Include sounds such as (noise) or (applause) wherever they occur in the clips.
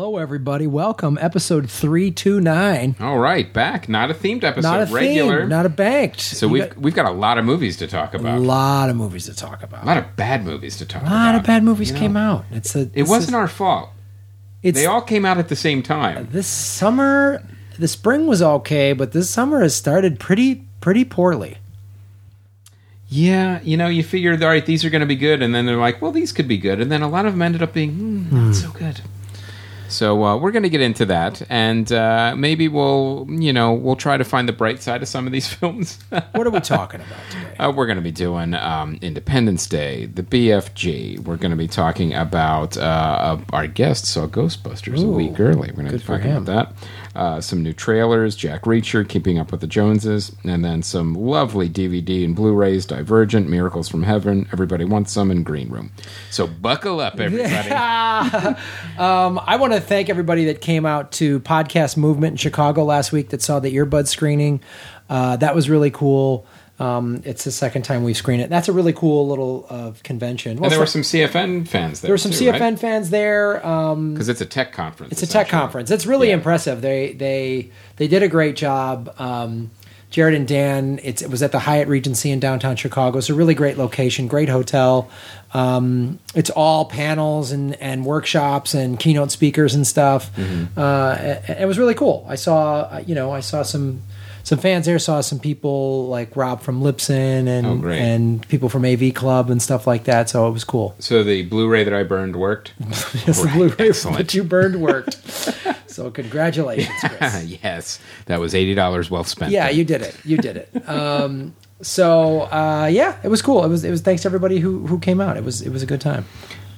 everybody. Welcome, episode three two nine. All right, back. Not a themed episode, Not a regular. theme, not a banked. so You we've got we've got a lot of movies to talk a about. lot of movies to talk about. A lot of bad movies to talk about. A about. lot of bad movies You know, came out. It's a. It wasn't our fault. It's They all came out at the same time. this summer. The spring was okay, but this summer has started pretty pretty poorly. Yeah, you know, you figured, all right, these are going to be good, and then they're like, well, these could be good, and then a lot of them ended up being hmm, not so good. So uh, we're going to get into that, and uh, maybe we'll, you know, we'll try to find the bright side of some of these (laughs) films. What are we talking about today? Uh, we're going to be doing um, Independence Day, the BFG. We're going to be talking about uh, our guest saw Ghostbusters a week early. We're going to be talking about that. Uh, some new trailers, Jack Reacher, Keeping Up with the Joneses, and then some lovely DVD and Blu-rays, Divergent, Miracles from Heaven, Everybody Wants Some, and Green Room. So buckle up, everybody. (laughs) um, I want to thank everybody that came out to Podcast Movement in Chicago last week that saw the earbud screening. Uh, that was really cool. Um, it's the second time we've screened it. That's a really cool little uh, convention. Well, and there were some CFN fans there. there were some too, CFN fans there. Um, because it's a tech conference. It's a tech conference. It's really Yeah. impressive. They they they did a great job. Um, Jared and Dan. It's, it was at the Hyatt Regency in downtown Chicago. It's a really great location, great hotel. Um, it's all panels and, and workshops and keynote speakers and stuff. Mm-hmm. Uh, it, it was really cool. I saw you know I saw some some fans there. Saw some people like Rob from Lipson and Oh, and people from AV Club and stuff like that. So it was cool. So the Blu-ray that I burned worked. (laughs) Yes, the Blu-ray excellent. that you burned worked. so congratulations, (laughs) Chris. yes, that was eighty dollars well spent. Yeah, you did it. You did it. Um, so uh, yeah, it was cool. It was it was thanks to everybody who who came out. It was it was a good time.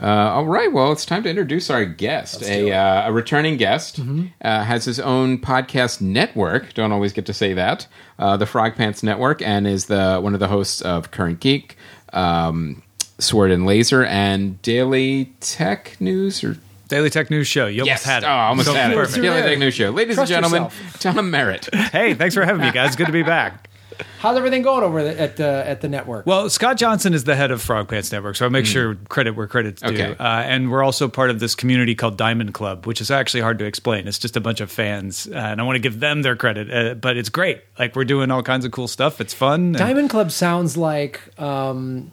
Uh, all right. Well, it's time to introduce our guest. Let's do it. A, uh, a returning guest Mm-hmm. uh, has his own podcast network. Don't always get to say that. Uh, the Frog Pants Network, and is the one of the hosts of Current Geek, um, Sword and Laser, and Daily Tech News. Or Daily Tech News Show. You yes, almost had it. oh, almost So had it. perfect. Daily. Tech News Show, ladies Trust and gentlemen, yourself. Tom Merritt. Hey, thanks for having me, guys. Good to be back. (laughs) How's everything going over the, at the at the network? Well, Scott Johnson is the head of Frog Pants Network, so I make sure credit where credit's due. Okay. Uh, and we're also part of this community called Diamond Club, which is actually hard to explain. It's just a bunch of fans, uh, and I want to give them their credit. Uh, but it's great. Like we're doing all kinds of cool stuff. It's fun. and- Diamond Club sounds like um,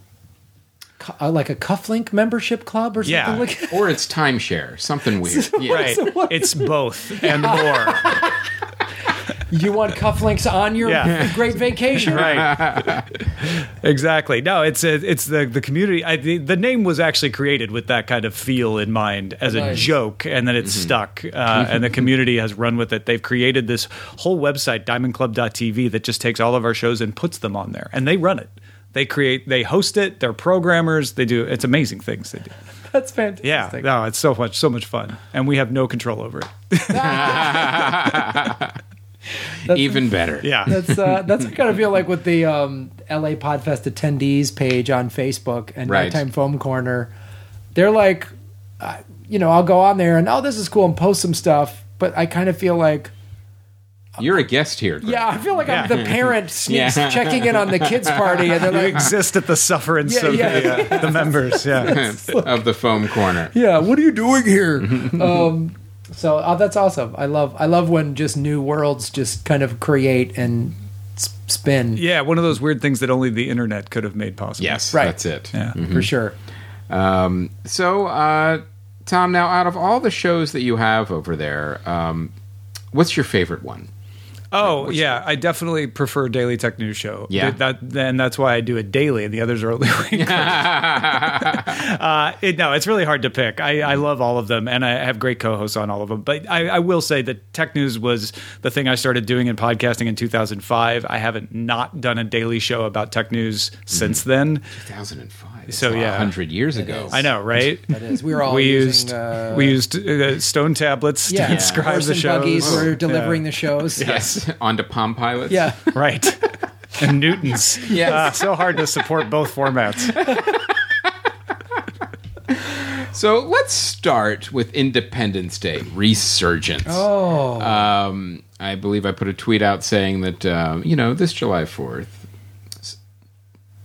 uh, like a cufflink membership club or something Yeah. like that. or it's timeshare, something (laughs) weird. Yeah. Right. It's both and (laughs) more. (laughs) You want cufflinks on your Yeah. (laughs) great vacation? right. Exactly. No it's a, it's the the community I, the, the name was actually created with that kind of feel in mind as a joke and then it's mm-hmm. stuck uh, and the mm-hmm. community has run with it. They've created this whole website diamondclub.tv that just takes all of our shows and puts them on there and they run it. They create they host it they're programmers they do it's amazing things they do. That's fantastic. yeah no it's so much so much fun and we have no control over it Even better. yeah (laughs) That's uh, that's what I kind of feel like with the um, LA Podfest attendees page on Facebook and Right. Nighttime Foam Corner. They're like, uh, you know, I'll go on there and oh, this is cool and post some stuff, but I kind of feel like, You're a guest here. Greg. yeah, I feel like I'm the parent (laughs) sneaks Yeah. checking in on the kids party, and they're you exist at the sufferance Yeah, of yeah. The, uh, the members yeah (laughs) of the foam corner. yeah, what are you doing here? um, so oh, that's awesome. I love I love when just new worlds just kind of create and spin. Yeah, one of those weird things that only the internet could have made possible. Yes, Right. that's it. Yeah. for sure. Um, so, uh, Tom, now out of all the shows that you have over there, um, what's your favorite one? Oh, yeah. I definitely prefer Daily Tech News Show. Yeah. That, and that's why I do it daily, and the others are (laughs) only (laughs) weekly. uh, it, no, it's really hard to pick. I, I love all of them, and I have great co-hosts on all of them. But I, I will say that Tech News was the thing I started doing in podcasting in 2005. I haven't not done a daily show about tech news since then. 2005. So, yeah. hundred years ago. I know, right? That is, we were all we using, used uh, we used uh, stone tablets yeah, to (laughs) describe horse the and shows. buggies were delivering Yeah. the shows. Yes, (laughs) onto Palm Pilots. Yeah. (laughs) right. and Newtons. Yes. Ah, so hard to support both formats. So let's start with Independence Day resurgence. Oh, Um, I believe I put a tweet out saying that um, you know this July Fourth,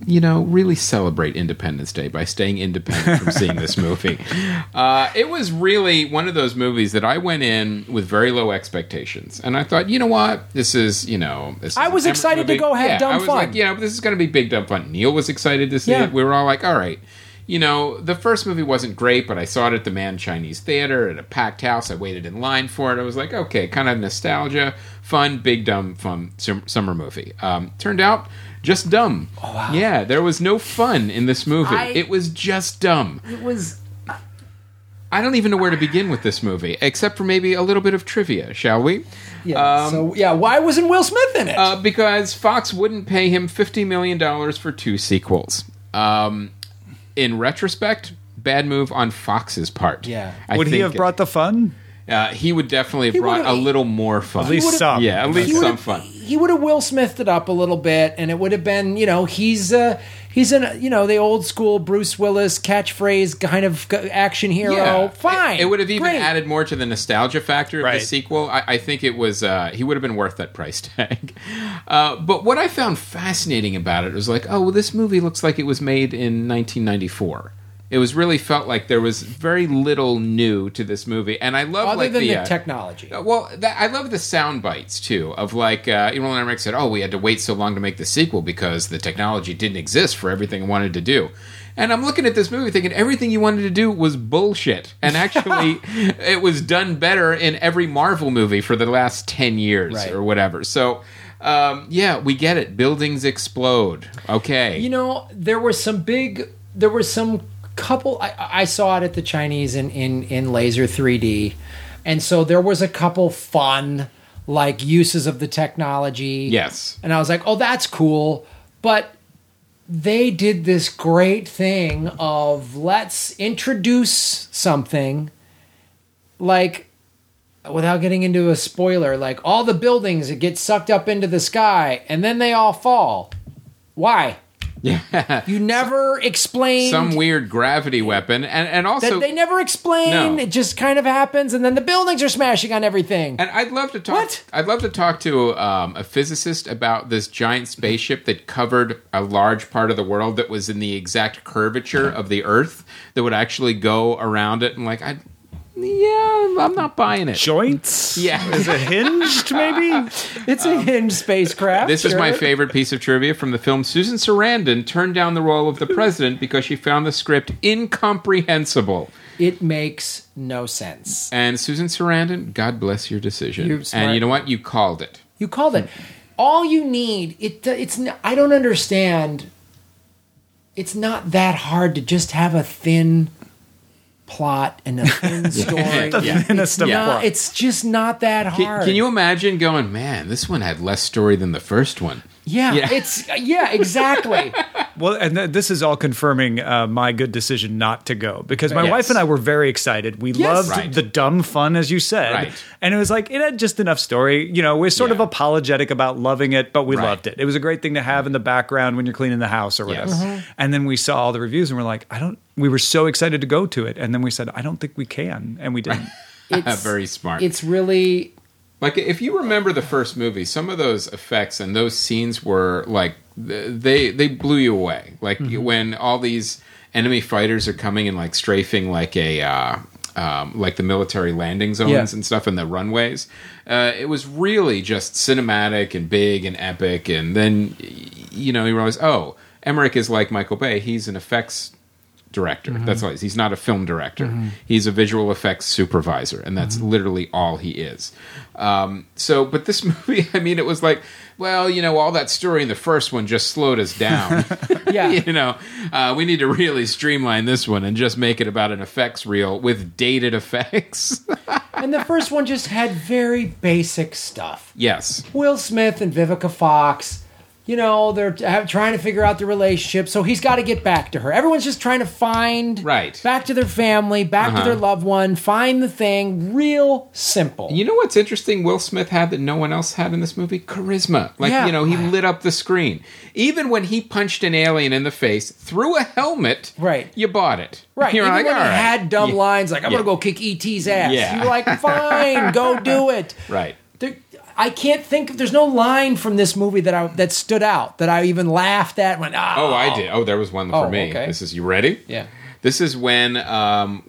you know, really celebrate Independence Day by staying independent from seeing this movie. (laughs) Uh, it was really one of those movies that I went in with very low expectations, and I thought, you know what, this is, you know, I was excited to go have yeah, dumb I was fun. Like, you know, this is going to be big dumb fun. Neil was excited to see Yeah. it. We were all like, all right. You know, the first movie wasn't great, but I saw it at the Mann Chinese Theater at a packed house. I waited in line for it. I was like, okay, kind of nostalgia, fun, big dumb fun summer movie. Um, turned out just dumb. Oh, wow. Yeah, there was no fun in this movie. I- it was just dumb. It was. I don't even know where to begin with this movie, except for maybe a little bit of trivia, shall we? Yeah. Um, so yeah, why wasn't Will Smith in it? Uh, because Fox wouldn't pay him fifty million dollars for two sequels. Um, in retrospect, bad move on Fox's part. Yeah. I Would he have brought the fun? Uh, he would definitely have He brought a would've- little more fun. At least some. yeah, at least some would've- fun. He would have Will Smithed it up a little bit, and it would have been, you know, he's uh, he's an you know the old school Bruce Willis catchphrase kind of g- action hero. Fine, It, it would have even Great. added more to the nostalgia factor of Right. the sequel. I, I think it was uh, he would have been worth that price tag. (laughs) Uh, but what I found fascinating about it was like, oh, well, this movie looks like it was made in 1994. It was really felt like there was very little new to this movie, and I love other like than the, the, uh, technology. uh, Well, that, I love the sound bites too. Of like, uh, you know, when said, "Oh, we had to wait so long to make the sequel because the technology didn't exist for everything I wanted to do." And I'm looking at this movie thinking everything you wanted to do was bullshit, and actually, (laughs) it was done better in every Marvel movie for the last ten years Right. or whatever. So. Um, yeah, we get it. Buildings explode. Okay. You know, there were some big. There were some couple. I, I saw it at the Chinese in in in laser 3D, and so there was a couple fun like uses of the technology. yes. and I was like, oh, that's cool, but. They did this great thing of let's introduce something like without getting into a spoiler, like all the buildings that get sucked up into the sky and then they all fall. Why? Yeah. (laughs) You never explain Some weird gravity weapon, and and also that they never explain. No. It just kind of happens, and then the buildings are smashing on everything. And I'd love to talk. What? I'd love to talk to um, a physicist about this giant spaceship that covered a large part of the world that was in the exact curvature of the Earth that would actually go around it. And like, I, yeah, I'm not buying it. Joints? Yeah. Is it hinged, maybe? (laughs) it's a hinged spacecraft. This is my sure. favorite piece of trivia from the film. Susan Sarandon turned down the role of the president because she found the script incomprehensible. It makes no sense. And Susan Sarandon, God bless your decision. You're smart. and you know what? You called it. You called it. All you need. It. It's. n- I don't understand. It's not that hard to just have a thin plot and a (laughs) thin story. (laughs) Yeah. thinnest of Nah, plot. it's just not that Can, hard. can you imagine going, man, this one had less story than the first one? Yeah, Yeah. it's yeah, exactly. (laughs) Well, and th- this is all confirming uh, my good decision not to go because my Yes. wife and I were very excited. We Yes. loved Right. the dumb fun, as you said, Right. and it was like it had just enough story. You know, we're sort of apologetic about loving it, but we Right. loved it. It was a great thing to have in the background when you're cleaning the house or whatever. Yes. Mm-hmm. And then we saw all the reviews and we're like, I don't. We were so excited to go to it, and then we said, I don't think we can, and we didn't. (laughs) It's (laughs) Very smart. It's really Like if you remember the first movie, some of those effects and those scenes were like they they blew you away. Like when all these enemy fighters are coming and like strafing like a uh, um, like the military landing zones Yeah. and stuff in the runways. Uh, it was really just cinematic and big and epic. And then you know you realize, oh, Emmerich is like Michael Bay. He's an effects director. That's all he is. He's not a film director. He's a visual effects supervisor, and that's literally all he is. Um, so, but this (laughs) movie, I mean, it was like, well, you know, all that story in the first one just slowed us down. (laughs) (laughs) yeah. you know, uh, we need to really streamline this one and just make it about an effects reel with dated effects. And the first one just had very basic stuff. yes. Will Smith and Vivica Fox, you know, they're trying to figure out the relationship, so he's got to get back to her. Everyone's just trying to find Right. back to their family, back to Uh-huh. their loved one, find the thing. Real simple. You know what's interesting? Will Smith had that no one else had in this movie? Charisma. Like, Yeah. you know, he lit up the screen. Even when he punched an alien in the face through a helmet, Right. you bought it. Right. You're Even like, when he right. had dumb Yeah. lines like, I'm Yeah. going to go kick E.T.'s ass. Yeah. You're like, fine, go do it. (laughs) Right. I can't think. Of. There's no line from this movie that I that stood out that I even laughed at. Went, oh, Oh, I did. Oh, there was one for Oh, me. okay. This is you ready? Yeah. This is when um,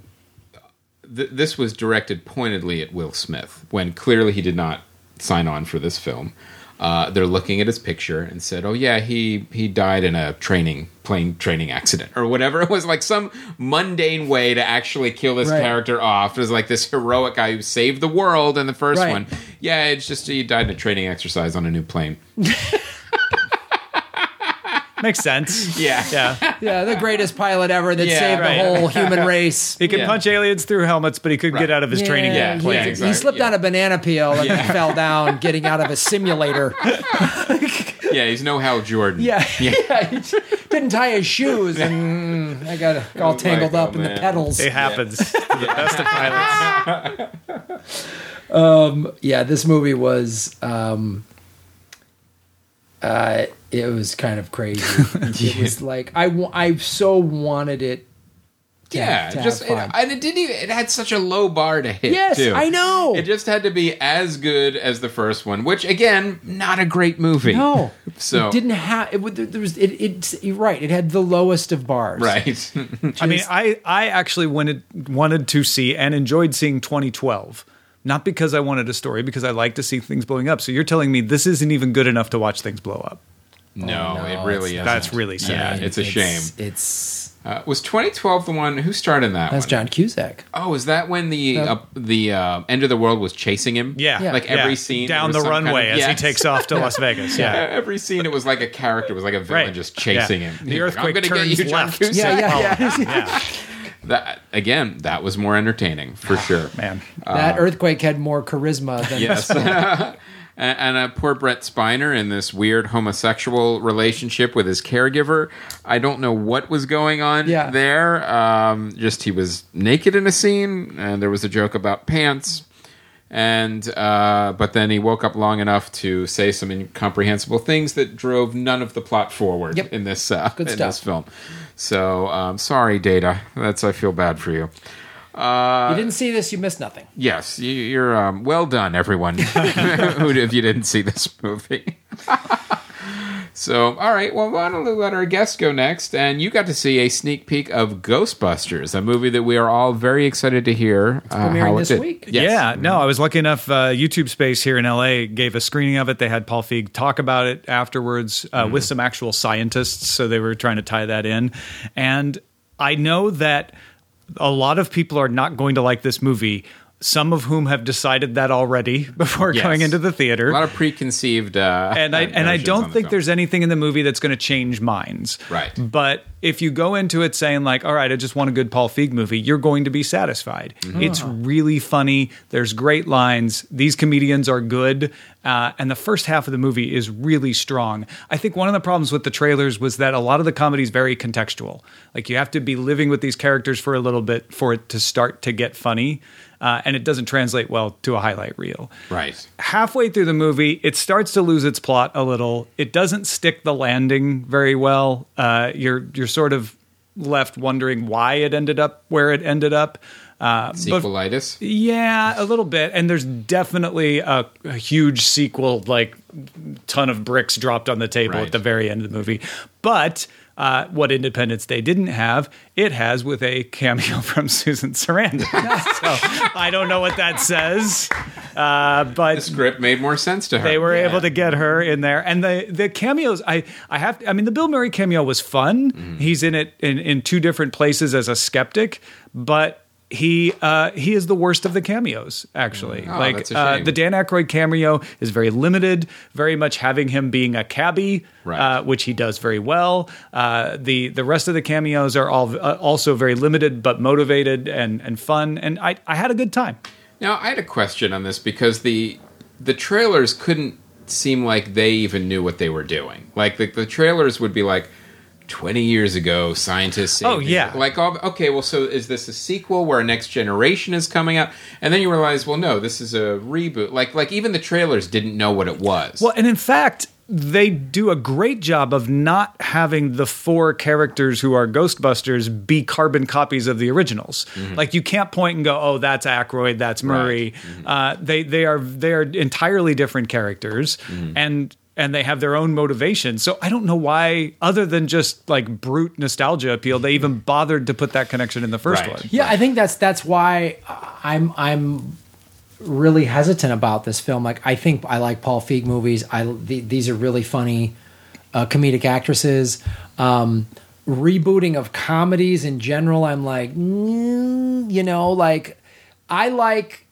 th- this was directed pointedly at Will Smith when clearly he did not sign on for this film. Uh, they're looking at his picture and said, "Oh yeah, he he died in a training plane training accident or whatever." (laughs) It was like some mundane way to actually kill this Right. character off. It was like this heroic guy who saved the world in the first Right. one. Yeah, it's just he died in a training exercise on a new plane. (laughs) Makes sense. Yeah, Yeah. Yeah, the greatest pilot ever that Yeah, saved right. the whole human (laughs) race. He could Yeah. punch aliens through helmets, but he couldn't get out of his training Yeah, he, plane. yeah, he slipped yeah. on a banana peel and Yeah. fell down, (laughs) getting out of a simulator. yeah. He's no Hal Jordan. Yeah, yeah. he didn't tie his shoes, and mm, I got all like, tangled oh, up in the man. pedals. It happens to the best of pilots. Yeah, this movie was um uh it was kind of crazy. (laughs) it was like I I so wanted it to, Yeah, to just have it, and it didn't. Even, it had such a low bar to hit. Yes, too. I know. It just had to be as good as the first one, which again, not a great movie. no, (laughs) so it didn't have it. There was it. It's you're right. It had the lowest of bars. right. (laughs) I mean, I, I actually wanted wanted to see and enjoyed seeing 2012. Not because I wanted a story, because I like to see things blowing up. So you're telling me this isn't even good enough to watch things blow up. no, no, it really is. That's really sad. Yeah, it's a shame. It's Uh, was 2012 the one who starred in that? that's one? John Cusack. Oh, is that when the Uh, uh, the uh, end of the world was chasing him? Yeah, Yeah. like yeah. every scene down the was some kind runway of- as he takes off to (laughs) Las Vegas. Yeah, Every scene, it was like a character, it was like a villain Right. just chasing Yeah. him. The He's like, earthquake I'm gonna turns get you, John left. Cusack. Yeah, yeah, yeah. (laughs) yeah, That again, that was more entertaining for sure. man. that earthquake had more charisma than Yes. (laughs) and and uh, poor Brent Spiner in this weird homosexual relationship with his caregiver. I don't know what was going on Yeah. there. Um, just he was naked in a scene, and there was a joke about pants. And uh, but then he woke up long enough to say some incomprehensible things that drove none of the plot forward Yep. in this uh, Good in stuff. this film. So um, sorry, Data. That's I feel bad for you. You didn't see this. You missed nothing. Yes, you- you're um, well done, everyone. (laughs) Who if you didn't see this movie? (laughs) so, all right. Well, why don't we let our guests go next? And you got to see a sneak peek of Ghostbusters, a movie that we are all very excited to hear uh, premiering how it this did. week. Yes. Yeah, no, I was lucky enough. Uh, YouTube Space here in LA gave a screening of it. They had Paul Feig talk about it afterwards uh, with some actual scientists. So they were trying to tie that in. And I know that a lot of people are not going to like this movie. Some of whom have decided that already (laughs) before Yes. going into the theater. A lot of preconceived. Uh, (laughs) and I and I don't the think there's anything in the movie that's going to change minds. Right. But if you go into it saying like, "All right, I just want a good Paul Feig movie," you're going to be satisfied. Mm-hmm. It's really funny. There's great lines. These comedians are good, uh, and the first half of the movie is really strong. I think one of the problems with the trailers was that a lot of the comedy is very contextual. Like you have to be living with these characters for a little bit for it to start to get funny. Uh, and it doesn't translate well to a highlight reel right. halfway through the movie, it starts to lose its plot a little. It doesn't stick the landing very well. Uh, you're you're sort of left wondering why it ended up where it ended up. Uh, but Sequelitis. yeah, a little bit. And there's definitely a, a huge sequel, like ton of bricks dropped on the table Right. at the very end of the movie. But uh, what Independence Day didn't have, it has with a cameo (laughs) from Susan Sarandon. (laughs) so I don't know what that says, uh, but The script made more sense to her. they were Yeah. able to get her in there and the the cameos i i have to, i mean the bill murray cameo was fun Mm-hmm. he's in it in, in two different places as a skeptic but he uh, he is the worst of the cameos, actually. Oh, like uh, the Dan Aykroyd cameo is very limited, very much having him being a cabbie, Right. uh, which he does very well. Uh, the the rest of the cameos are all uh, also very limited, but motivated and and fun. And I I had a good time. Now, I had a question on this because the the trailers couldn't seem like they even knew what they were doing. Like the, the trailers would be like. 20 years ago, scientists. Oh, the-" yeah. Like, oh, okay, well, so is this a sequel where a next generation is coming out? And then you realize, well, no, this is a reboot. Like, like even the trailers didn't know what it was. Well, and in fact, they do a great job of not having the four characters who are Ghostbusters be carbon copies of the originals. Mm-hmm. Like you can't point and go, "Oh, that's Aykroyd, that's Murray." Mm-hmm. Uh, they they are they are entirely different characters, mm-hmm. and and they have their own motivation. So I don't know why, other than just like brute nostalgia appeal, they even bothered to put that connection in the first Right. one. Yeah, I think that's that's why I'm I'm really hesitant about this film. Like, I think I like Paul Feig movies. I the, these are really funny uh, comedic actresses. Um, rebooting of comedies in general, I'm like, mm, you know, like I like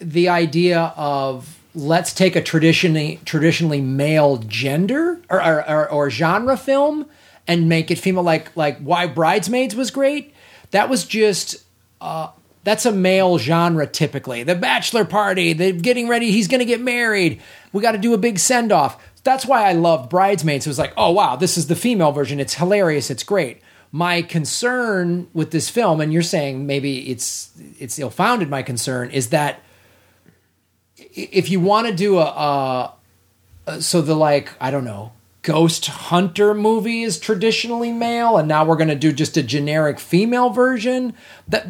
the idea of let's take a traditionally traditionally male gender or, or, or, or genre film and make it female like like why bridesmaids was great. That was just uh that's a male genre typically. The bachelor party the getting ready he's gonna get married. We got to do a big send off that's why i loved bridesmaids. It was like oh wow this is the female version. It's hilarious. It's great. My concern with this film and you're saying maybe it's it's ill-founded my concern is that if you want to do a, a, so the like I don't know ghost hunter movie is traditionally male and now we're going to do just a generic female version that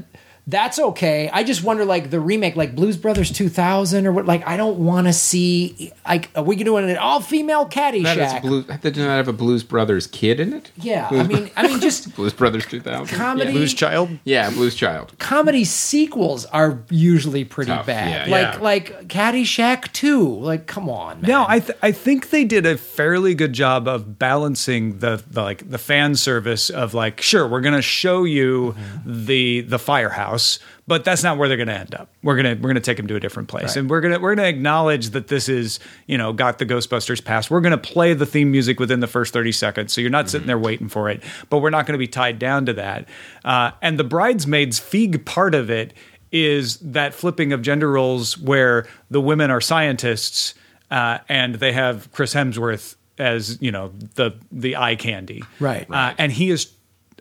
that's okay i just wonder like the remake like blues brothers 2000 or what like i don't want to see like are we doing an all female That is caddyshack Blues, did not have a Blues Brothers kid in it? yeah i mean i mean just (laughs) Blues Brothers 2000. Comedy- Blues Child. Yeah, Blues Child. comedy sequels are usually pretty Tough, bad yeah, like yeah. like caddyshack 2 like come on man. No, I th- I think they did a fairly good job of balancing the, the like the fan service of like sure we're gonna show you mm-hmm. the the firehouse, but that's not where they're gonna end up. We're gonna we're gonna take them to a different place, and we're gonna we're gonna acknowledge that this is you know got the Ghostbusters past. We're gonna play the theme music within the first thirty seconds, so you're not sitting there waiting for it, but we're not gonna be tied down to that. Uh, and the bridesmaids feig part of it is that flipping of gender roles where the women are scientists uh, and they have Chris Hemsworth as you know the the eye candy, Right. Uh, and he is.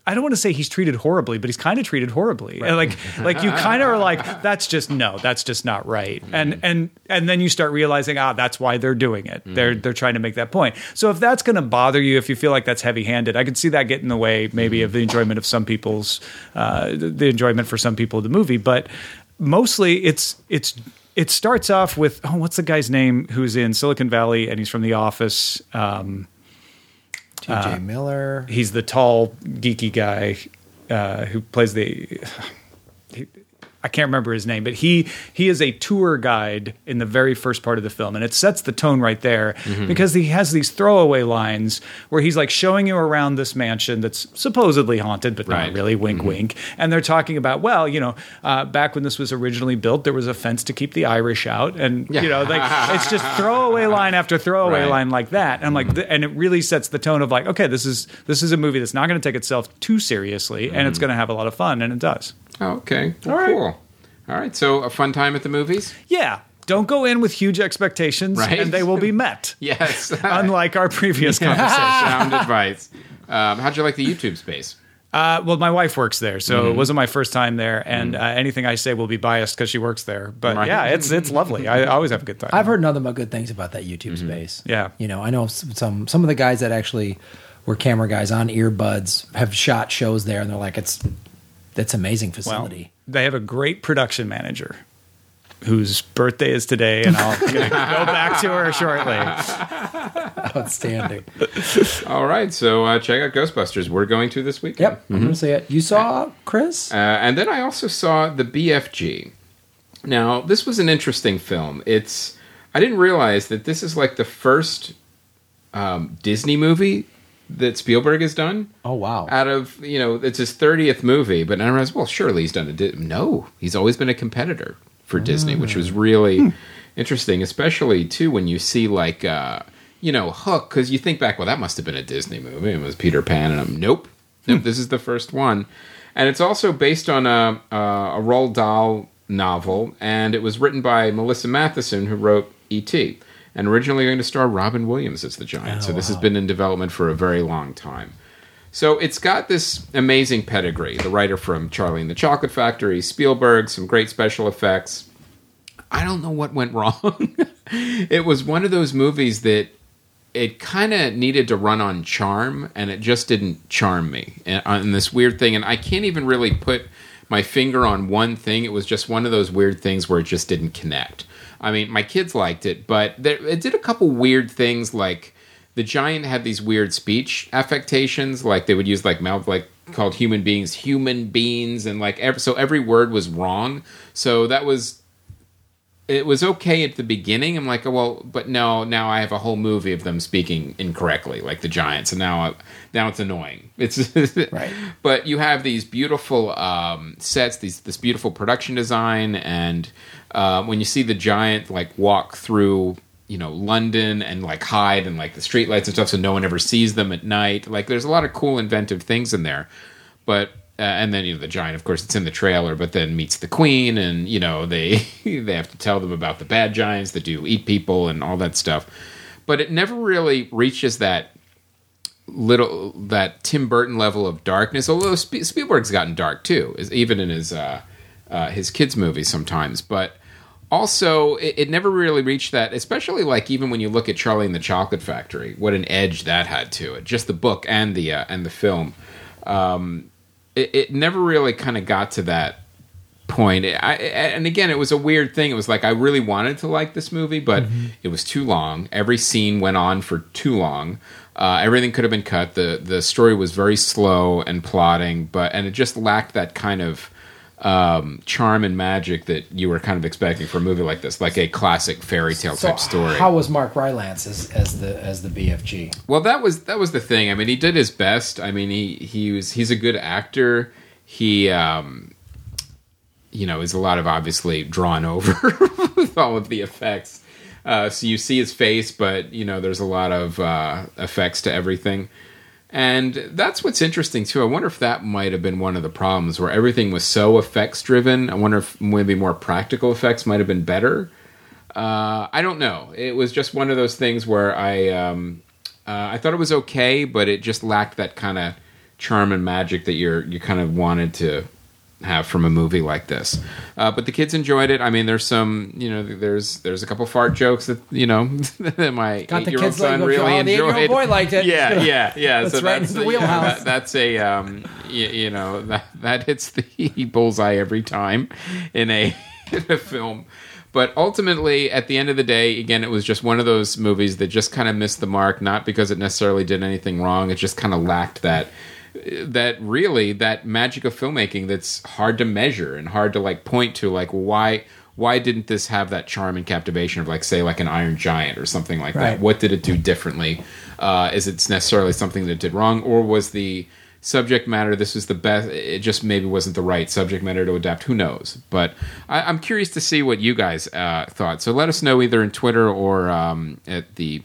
I don't want to say he's treated horribly, but he's kind of treated horribly. And Like, like you kind of are like, that's just no, that's just not right. And and and then you start realizing, ah, that's why they're doing it. They're they're trying to make that point. So if that's going to bother you, if you feel like that's heavy handed, I could see that get in the way maybe of the enjoyment of some people's uh, the enjoyment for some people of the movie. But mostly, it's it's it starts off with oh, what's the guy's name who's in Silicon Valley and he's from The Office. Um, tj miller. he's the tall geeky guy uh, who plays the he, I can't remember his name, but he he is a tour guide in the very first part of the film, and it sets the tone right there Mm-hmm. because he has these throwaway lines where he's like showing you around this mansion that's supposedly haunted, but Right. not really. Wink, wink. And they're talking about well, you know, uh, back when this was originally built, there was a fence to keep the Irish out, and you know, like (laughs) it's just throwaway line after throwaway Right. line like that. And I'm like, th- and it really sets the tone of like, okay, this is this is a movie that's not going to take itself too seriously, and it's going to have a lot of fun, and it does. Oh, okay. Well, Cool. All right. So a fun time at the movies. Yeah. Don't go in with huge expectations, Right. and they will be met. (laughs) Yes. (laughs) Unlike our previous (laughs) conversation. Sound advice. Um, how'd you like the YouTube space? Uh, well, my wife works there, so Mm-hmm. it wasn't my first time there, and uh, anything I say will be biased because she works there. But Right. yeah, it's it's lovely. I always have a good time. I've heard nothing but good things about that YouTube space. Yeah. you know, I know some some of the guys that actually were camera guys on earbuds have shot shows there, and they're like, it's it's amazing well, facility. they have a great production manager whose birthday is today, and I'll go back to her shortly. (laughs) Outstanding. All right. So uh, check out Ghostbusters. We're going to this weekend. yep, I'm gonna say it. You saw Chris? Uh, and then I also saw the BFG. Now, this was an interesting film. It's I didn't realize that this is like the first um, Disney movie that Spielberg has done. oh wow. Out of you know, it's his thirtieth movie, but I realized, well, surely he's done a Di- no. He's always been a competitor for Disney, which was mm. really hmm. interesting, especially too when you see like uh, you know Hook, because you think back, well, that must have been a Disney movie. It was Peter Pan, and I'm nope, nope. Hmm. This is the first one, and it's also based on a a, a Roald Dahl novel, and it was written by Melissa Mathison, who wrote E.T. And originally going to star Robin Williams as the giant. so oh, this has been in development for a very long time. So it's got this amazing pedigree. The writer from Charlie and the Chocolate Factory, Spielberg, some great special effects. I don't know what went (laughs) wrong. it was one of those movies that it kind of needed to run on charm, and it just didn't charm me. And uh, on this weird thing, and I can't even really put my finger on one thing. It was just one of those weird things where it just didn't connect. I mean, my kids liked it, but there, it did a couple weird things like the giant had these weird speech affectations like they would use like mouth like called human beings human beings and like ev so every word was wrong. So that was it was okay at the beginning i'm like oh, well but no now i have a whole movie of them speaking incorrectly like the giants and now I, now it's annoying (laughs) it's Right. but you have these beautiful um, sets these this beautiful production design and uh, when you see the giant like walk through you know London and like hide and like the streetlights and stuff, so no one ever sees them at night. Like there's a lot of cool inventive things in there, but. Uh, and then you know the giant, of course, it's in the trailer, but then meets the queen, and you know they (laughs) they have to tell them about the bad giants that do eat people and all that stuff. But it never really reaches that little that Tim Burton level of darkness. Although Sp- Spielberg's gotten dark too, is even in his uh, uh, his kids movies sometimes. But also, it, it never really reached that. Especially like even when you look at Charlie and the Chocolate Factory, what an edge that had to it. Just the book and the uh, and the film. Um, it, it never really kind of got to that point. I, and again, it was a weird thing. It was like I really wanted to like this movie, but it was too long. Every scene went on for too long. Uh, everything could have been cut. the The story was very slow and plotting, but and it just lacked that kind of um, charm and magic that you were kind of expecting for a movie like this, like a classic fairy tale So type story. how was Mark Rylance as, as the as the BFG? Well, that was that was the thing. I mean, he did his best. I mean, he he was he's a good actor. He um you know, is a lot of obviously drawn over (laughs) with all of the effects. Uh, so you see his face, but you know, there's a lot of uh, effects to everything. And that's what's interesting too. I wonder if that might have been one of the problems where everything was so effects driven. I wonder if maybe more practical effects might have been better. Uh, I don't know. It was just one of those things where I um, uh, I thought it was okay, but it just lacked that kind of charm and magic that you're you kind of wanted to have from a movie like this. Uh, but the kids enjoyed it. I mean, there's some you know there's there's a couple fart jokes that you know (laughs) that my Got the eight-year-old kids like, son oh, really the enjoyed. eight-year-old boy liked it. (laughs) (laughs) Yeah, yeah, yeah. That's right into the a- you know, wheelhouse. that- that's a um, you, you know that that hits the bullseye every time in a in a film. But ultimately, at the end of the day, again, it was just one of those movies that just kind of missed the mark. Not because it necessarily did anything wrong; it just kind of lacked that that really that magic of filmmaking that's hard to measure and hard to like point to. Like why why didn't this have that charm and captivation of like say like an Iron Giant or something like Right. that? What did it do differently? Uh, is it necessarily something that it did wrong, or was the subject matter this was the best it just maybe wasn't the right subject matter to adapt who knows but I, i'm curious to see what you guys uh, thought so let us know either in twitter or um, at the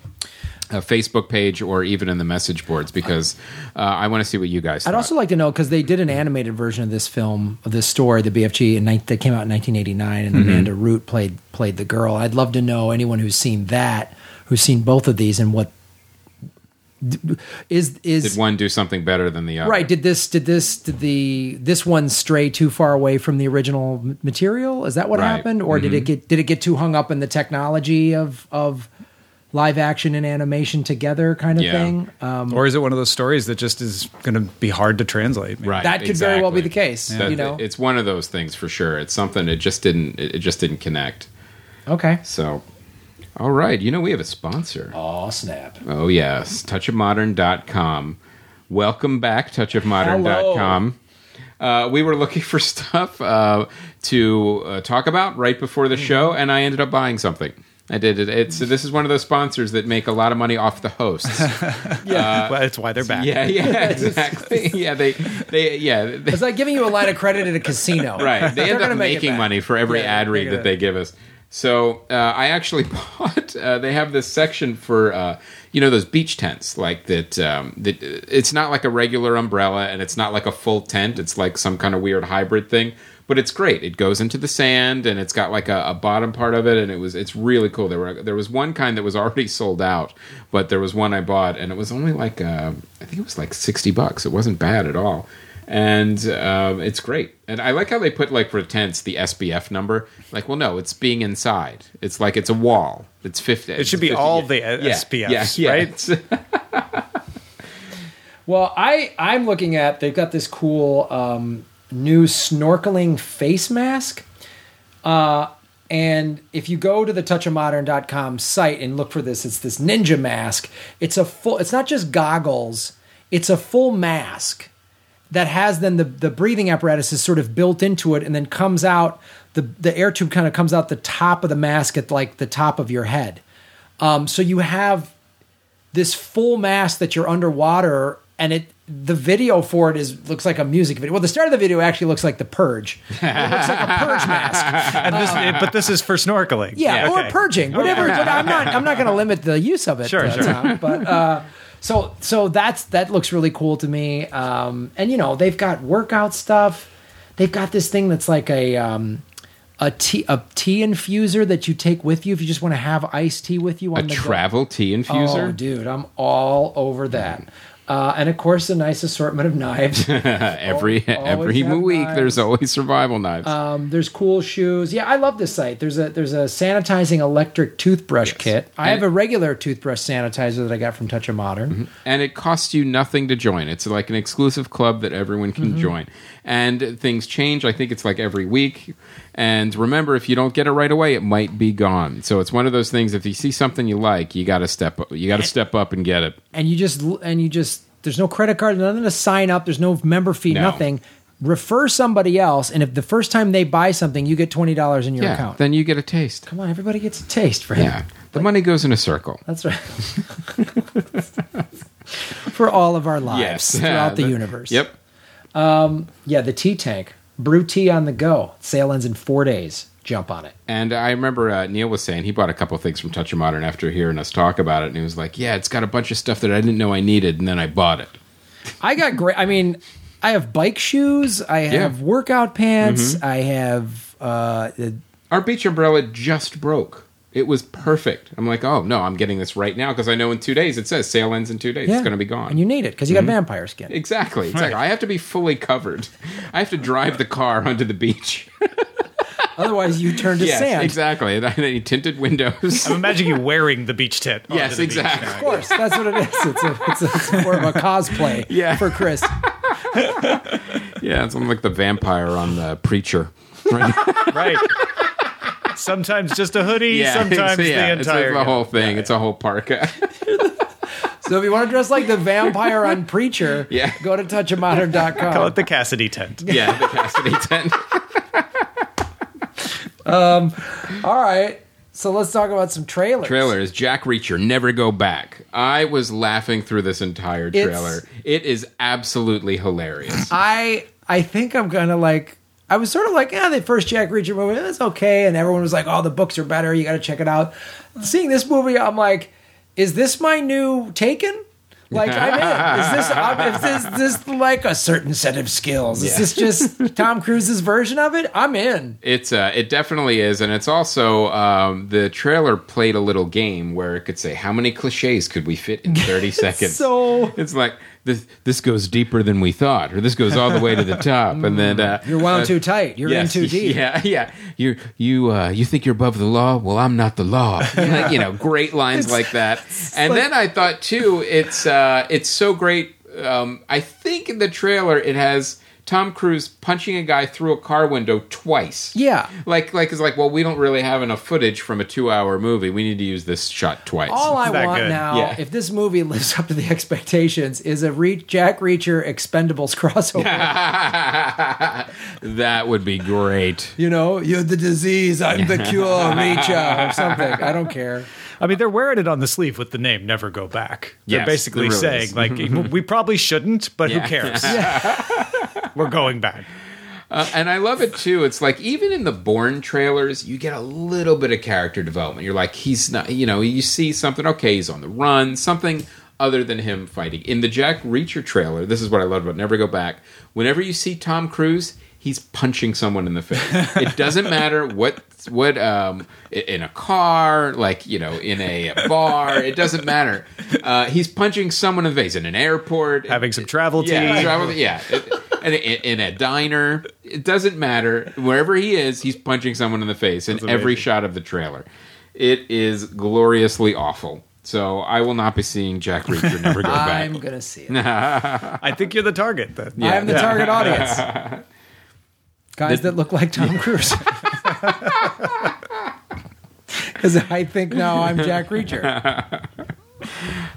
uh, facebook page or even in the message boards because uh, i want to see what you guys I'd thought. also like to know because they did an animated version of this film, of this story, the BFG, in, that came out in 1989, and Mm-hmm. Amanda Root played played the girl. I'd love to know anyone who's seen that, who's seen both of these, and what is is did one do something better than the other right? Did this did this did the this one stray too far away from the original material? Is that what Right. Mm-hmm. happened, or did it get did it get too hung up in the technology of of live action and animation together kind of Yeah. thing? Um, Or is it one of those stories that just is going to be hard to translate? maybe? right That could very well be the case, That- you know? it's one of those things for sure it's something it just didn't it it just didn't connect okay. so all right you know we have a sponsor Oh snap! Oh, yes. Touchofmodern.com. Welcome back, touchofmodern.com. Uh, we were looking for (laughs) stuff uh, to uh, talk about right before the show, and I ended up buying something. I did it. It's this is one of those sponsors that make a lot of money off the hosts. (laughs) well, that's why they're back. yeah, yeah, (laughs) exactly. (laughs) Yeah, they, they, yeah, they, It's like giving you a line of credit at a casino. right. They They're end gonna up make making money for every Yeah, ad read that they give us. So uh, I actually bought. Uh, they have this section for uh, you know those beach tents, like that. Um, that it's not like a regular umbrella, and it's not like a full tent. It's like some kind of weird hybrid thing. But it's great. It goes into the sand, and it's got like a, a bottom part of it, and it was it's really cool. There were there was one kind that was already sold out, but there was one I bought, and it was only like uh, I think it was like sixty bucks. It wasn't bad at all and um, it's great. And I like how they put like for tents the SPF number. Like, well, no, it's being inside. It's like it's a wall. It's fifty. It should be all the SPFs, right? (laughs) Well, I I'm looking at they've got this cool um, new snorkeling face mask. Uh, and if you go to the touchofmodern.com site and look for this, it's this ninja mask. It's a full it's not just goggles, it's a full mask that has then the, the breathing apparatus is sort of built into it and then comes out the the air tube kind of comes out the top of the mask at like the top of your head. Um, so you have this full mask that you're underwater and it the video for it is looks like a music video. Well, the start of the video actually looks like the purge. (laughs) It looks like a purge mask. And this, but this is for snorkeling. Yeah, Okay. or purging, whatever. but I'm not. I'm not going to limit the use of it. Sure, uh, sure. Tom, but uh, so so that's that looks really cool to me. Um, and you know they've got workout stuff. They've got this thing that's like a um, a tea a tea infuser that you take with you if you just want to have iced tea with you on a the go. travel tea infuser. Oh, dude, I'm all over that. Uh, and of course, a nice assortment of knives. (laughs) every every week, knives. there's always survival knives. Um, there's cool shoes. Yeah, I love this site. There's a there's a sanitizing electric toothbrush Yes. kit. I And- have a regular toothbrush sanitizer that I got from Touch of Modern. and it costs you nothing to join. It's like an exclusive club that everyone can Mm-hmm. join. And things change. I think it's like every week. And remember, if you don't get it right away, it might be gone. So it's one of those things. If you see something you like, you got to step up. You got to step up and get it. And you just and you just there's no credit card, nothing to sign up. There's no member fee, No. nothing. Refer somebody else, and if the first time they buy something, you get twenty dollars in your Yeah. account. Then you get a taste. Come on, everybody gets a taste for. Yeah. The money goes in a circle. That's right. (laughs) for all of our lives (laughs) throughout the, The- universe. Yep. Yeah, the tea tank. Brew tea on the go. Sale ends in four days. Jump on it. And I remember uh, Neil was saying he bought a couple things from Touch of Modern after hearing us talk about it, and he was like, "Yeah, it's got a bunch of stuff that I didn't know I needed, and then I bought it." I got great. I mean, I have bike shoes. I have Yeah. Mm-hmm. workout pants. I have. Uh, Our beach umbrella just broke. It was perfect. I'm like, oh no, I'm getting this right now because I know in two days it says sale ends in two days. yeah, It's going to be gone. and you need it because you Mm-hmm. got vampire skin. exactly. It's like I have to be fully covered. I have to drive the car onto the beach. (laughs) Otherwise, you turn to yes, sand. exactly. And I need tinted windows. I'm imagining you wearing the beach tent. Yes, the exactly. now. Of course, that's what it is. It's, a, it's, a, it's more of a cosplay (laughs) Yeah. for Chris. (laughs) yeah, it's like the vampire on the preacher. Right? Right. Sometimes just a hoodie, (laughs) sometimes yeah, the it's entire the whole thing. It's a whole parka. (laughs) So if you want to dress like the vampire on Preacher, (laughs) Yeah. go to touchamodern.com. Call it the Cassidy tent. yeah, the Cassidy tent. um, All right. So let's talk about some trailers. Trailers. Jack Reacher, Never Go Back. I was laughing through this entire It's- trailer. it is absolutely hilarious. I I think I'm gonna like. I was sort of like, yeah, the first Jack Reacher movie, that's okay, and everyone was like, oh, the books are better. You got to check it out. Seeing this movie, I'm like, is this my new Taken? Like I'm in. (laughs) Is this um, is this, this like a certain set of skills? Is Yeah. this just Tom Cruise's version of it? I'm in. It's uh, it definitely is, and it's also um, the trailer played a little game where it could say how many cliches could we fit in thirty (laughs) seconds. So it's like this this goes deeper than we thought, or this goes all the way to the top, and then uh, you're wound uh, too tight. You're yes, in too deep. Yeah, (laughs) yeah. You you uh, you think you're above the law? Well, I'm not the law. (laughs) like, you know, great lines like that. And like- then I thought too, it's uh, it's so great. Um, I think in the trailer it has Tom Cruise punching a guy through a car window twice. Yeah. Like like it's like well, we don't really have enough footage from a two-hour movie. We need to use this shot twice. All I want good. now, Yeah. if this movie (laughs) lives up to the expectations, is a Re- Jack Reacher Expendables (laughs) crossover. (laughs) that would be great. You know, you're the disease, I'm the cure, Reacher, or something. I don't care. I mean, they're wearing it on the sleeve with the name "Never Go Back." They're Yes, basically really saying, is. like, we probably shouldn't, but Yeah. who cares? (laughs) We're going back. Uh, and I love it too. It's like even in the Bourne trailers, you get a little bit of character development. You're like, he's not, you know, you see something. Okay, he's on the run. Something other than him fighting. In the Jack Reacher trailer, this is what I love about Never Go Back. Whenever you see Tom Cruise, he's punching someone in the face. (laughs) it doesn't matter what what um in a car, like you know, in a bar. It doesn't matter. Uh, he's punching someone in the face in an airport. Having some travel tea. Yeah, travel, yeah. It- in, in a diner. It doesn't matter. Wherever he is, he's punching someone in the face in every shot of the trailer. It is gloriously awful. So I will not be seeing Jack Reacher never go back. I'm gonna see it. (laughs) I think you're the target. Then. Yeah. I'm the target audience. (laughs) Guys that look like Tom Cruise. (laughs) Because I think now I'm Jack Reacher. (laughs)